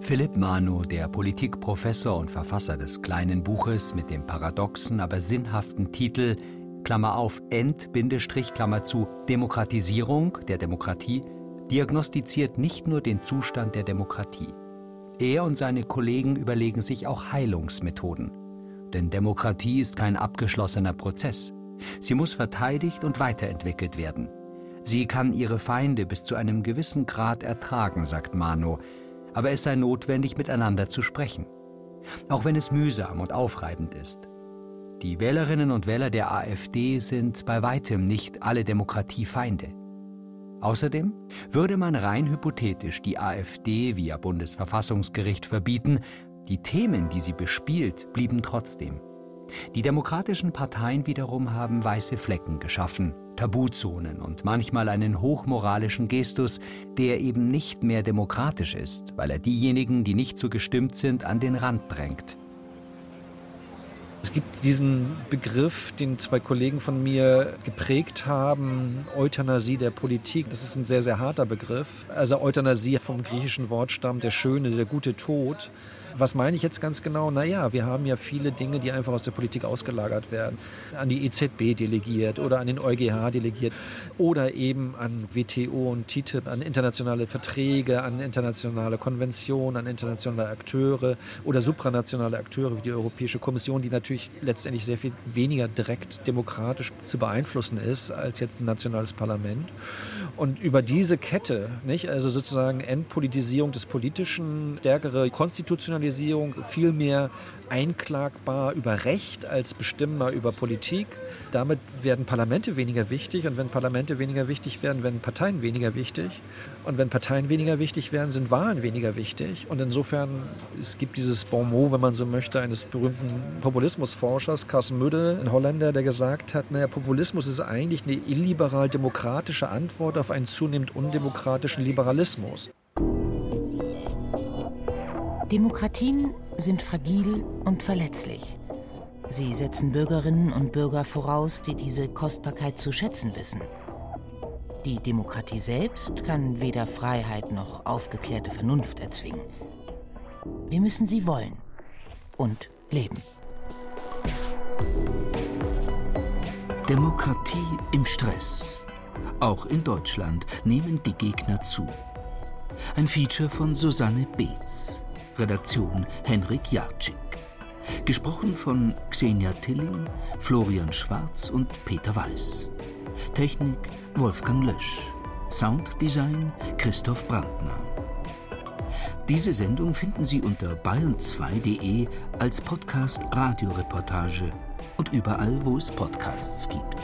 Philipp Manu, der Politikprofessor und Verfasser des kleinen Buches mit dem paradoxen, aber sinnhaften Titel Klammer auf End, Klammer zu, Demokratisierung der Demokratie, diagnostiziert nicht nur den Zustand der Demokratie. Er und seine Kollegen überlegen sich auch Heilungsmethoden. Denn Demokratie ist kein abgeschlossener Prozess. Sie muss verteidigt und weiterentwickelt werden. Sie kann ihre Feinde bis zu einem gewissen Grad ertragen, sagt Mano, aber es sei notwendig, miteinander zu sprechen. Auch wenn es mühsam und aufreibend ist. Die Wählerinnen und Wähler der AfD sind bei weitem nicht alle Demokratiefeinde. Außerdem würde man rein hypothetisch die AfD via Bundesverfassungsgericht verbieten, die Themen, die sie bespielt, blieben trotzdem. Die demokratischen Parteien wiederum haben weiße Flecken geschaffen, Tabuzonen und manchmal einen hochmoralischen Gestus, der eben nicht mehr demokratisch ist, weil er diejenigen, die nicht so gestimmt sind, an den Rand drängt. Es gibt diesen Begriff, den zwei Kollegen von mir geprägt haben, Euthanasie der Politik. Das ist ein sehr, sehr harter Begriff. Also Euthanasie vom griechischen Wortstamm der Schöne, der gute Tod. Was meine ich jetzt ganz genau? Naja, wir haben ja viele Dinge, die einfach aus der Politik ausgelagert werden. An die EZB delegiert oder an den EuGH delegiert oder eben an WTO und TTIP, an internationale Verträge, an internationale Konventionen, an internationale Akteure oder supranationale Akteure wie die Europäische Kommission, die natürlich letztendlich sehr viel weniger direkt demokratisch zu beeinflussen ist als jetzt ein nationales Parlament. Und über diese Kette, nicht, also sozusagen Entpolitisierung des Politischen, stärkere Konstitutionalisierung, viel mehr einklagbar über Recht als bestimmbar über Politik. Damit werden Parlamente weniger wichtig und wenn Parlamente weniger wichtig werden, werden Parteien weniger wichtig. Und wenn Parteien weniger wichtig werden, sind Wahlen weniger wichtig. Und insofern, es gibt dieses Bon mot, wenn man so möchte, eines berühmten Populismusforschers, Carsten Müde, ein Holländer, der gesagt hat, naja, Populismus ist eigentlich eine illiberal-demokratische Antwort auf einen zunehmend undemokratischen Liberalismus. Demokratien sind fragil und verletzlich. Sie setzen Bürgerinnen und Bürger voraus, die diese Kostbarkeit zu schätzen wissen. Die Demokratie selbst kann weder Freiheit noch aufgeklärte Vernunft erzwingen. Wir müssen sie wollen und leben. Demokratie im Stress. Auch in Deutschland nehmen die Gegner zu. Ein Feature von Susanne Beetz. Redaktion Henrik Jarczyk. Gesprochen von Xenia Tilling, Florian Schwarz und Peter Weiß. Technik Wolfgang Lösch. Sounddesign Christoph Brandner. Diese Sendung finden Sie unter bayern2.de als Podcast Radioreportage und überall, wo es Podcasts gibt.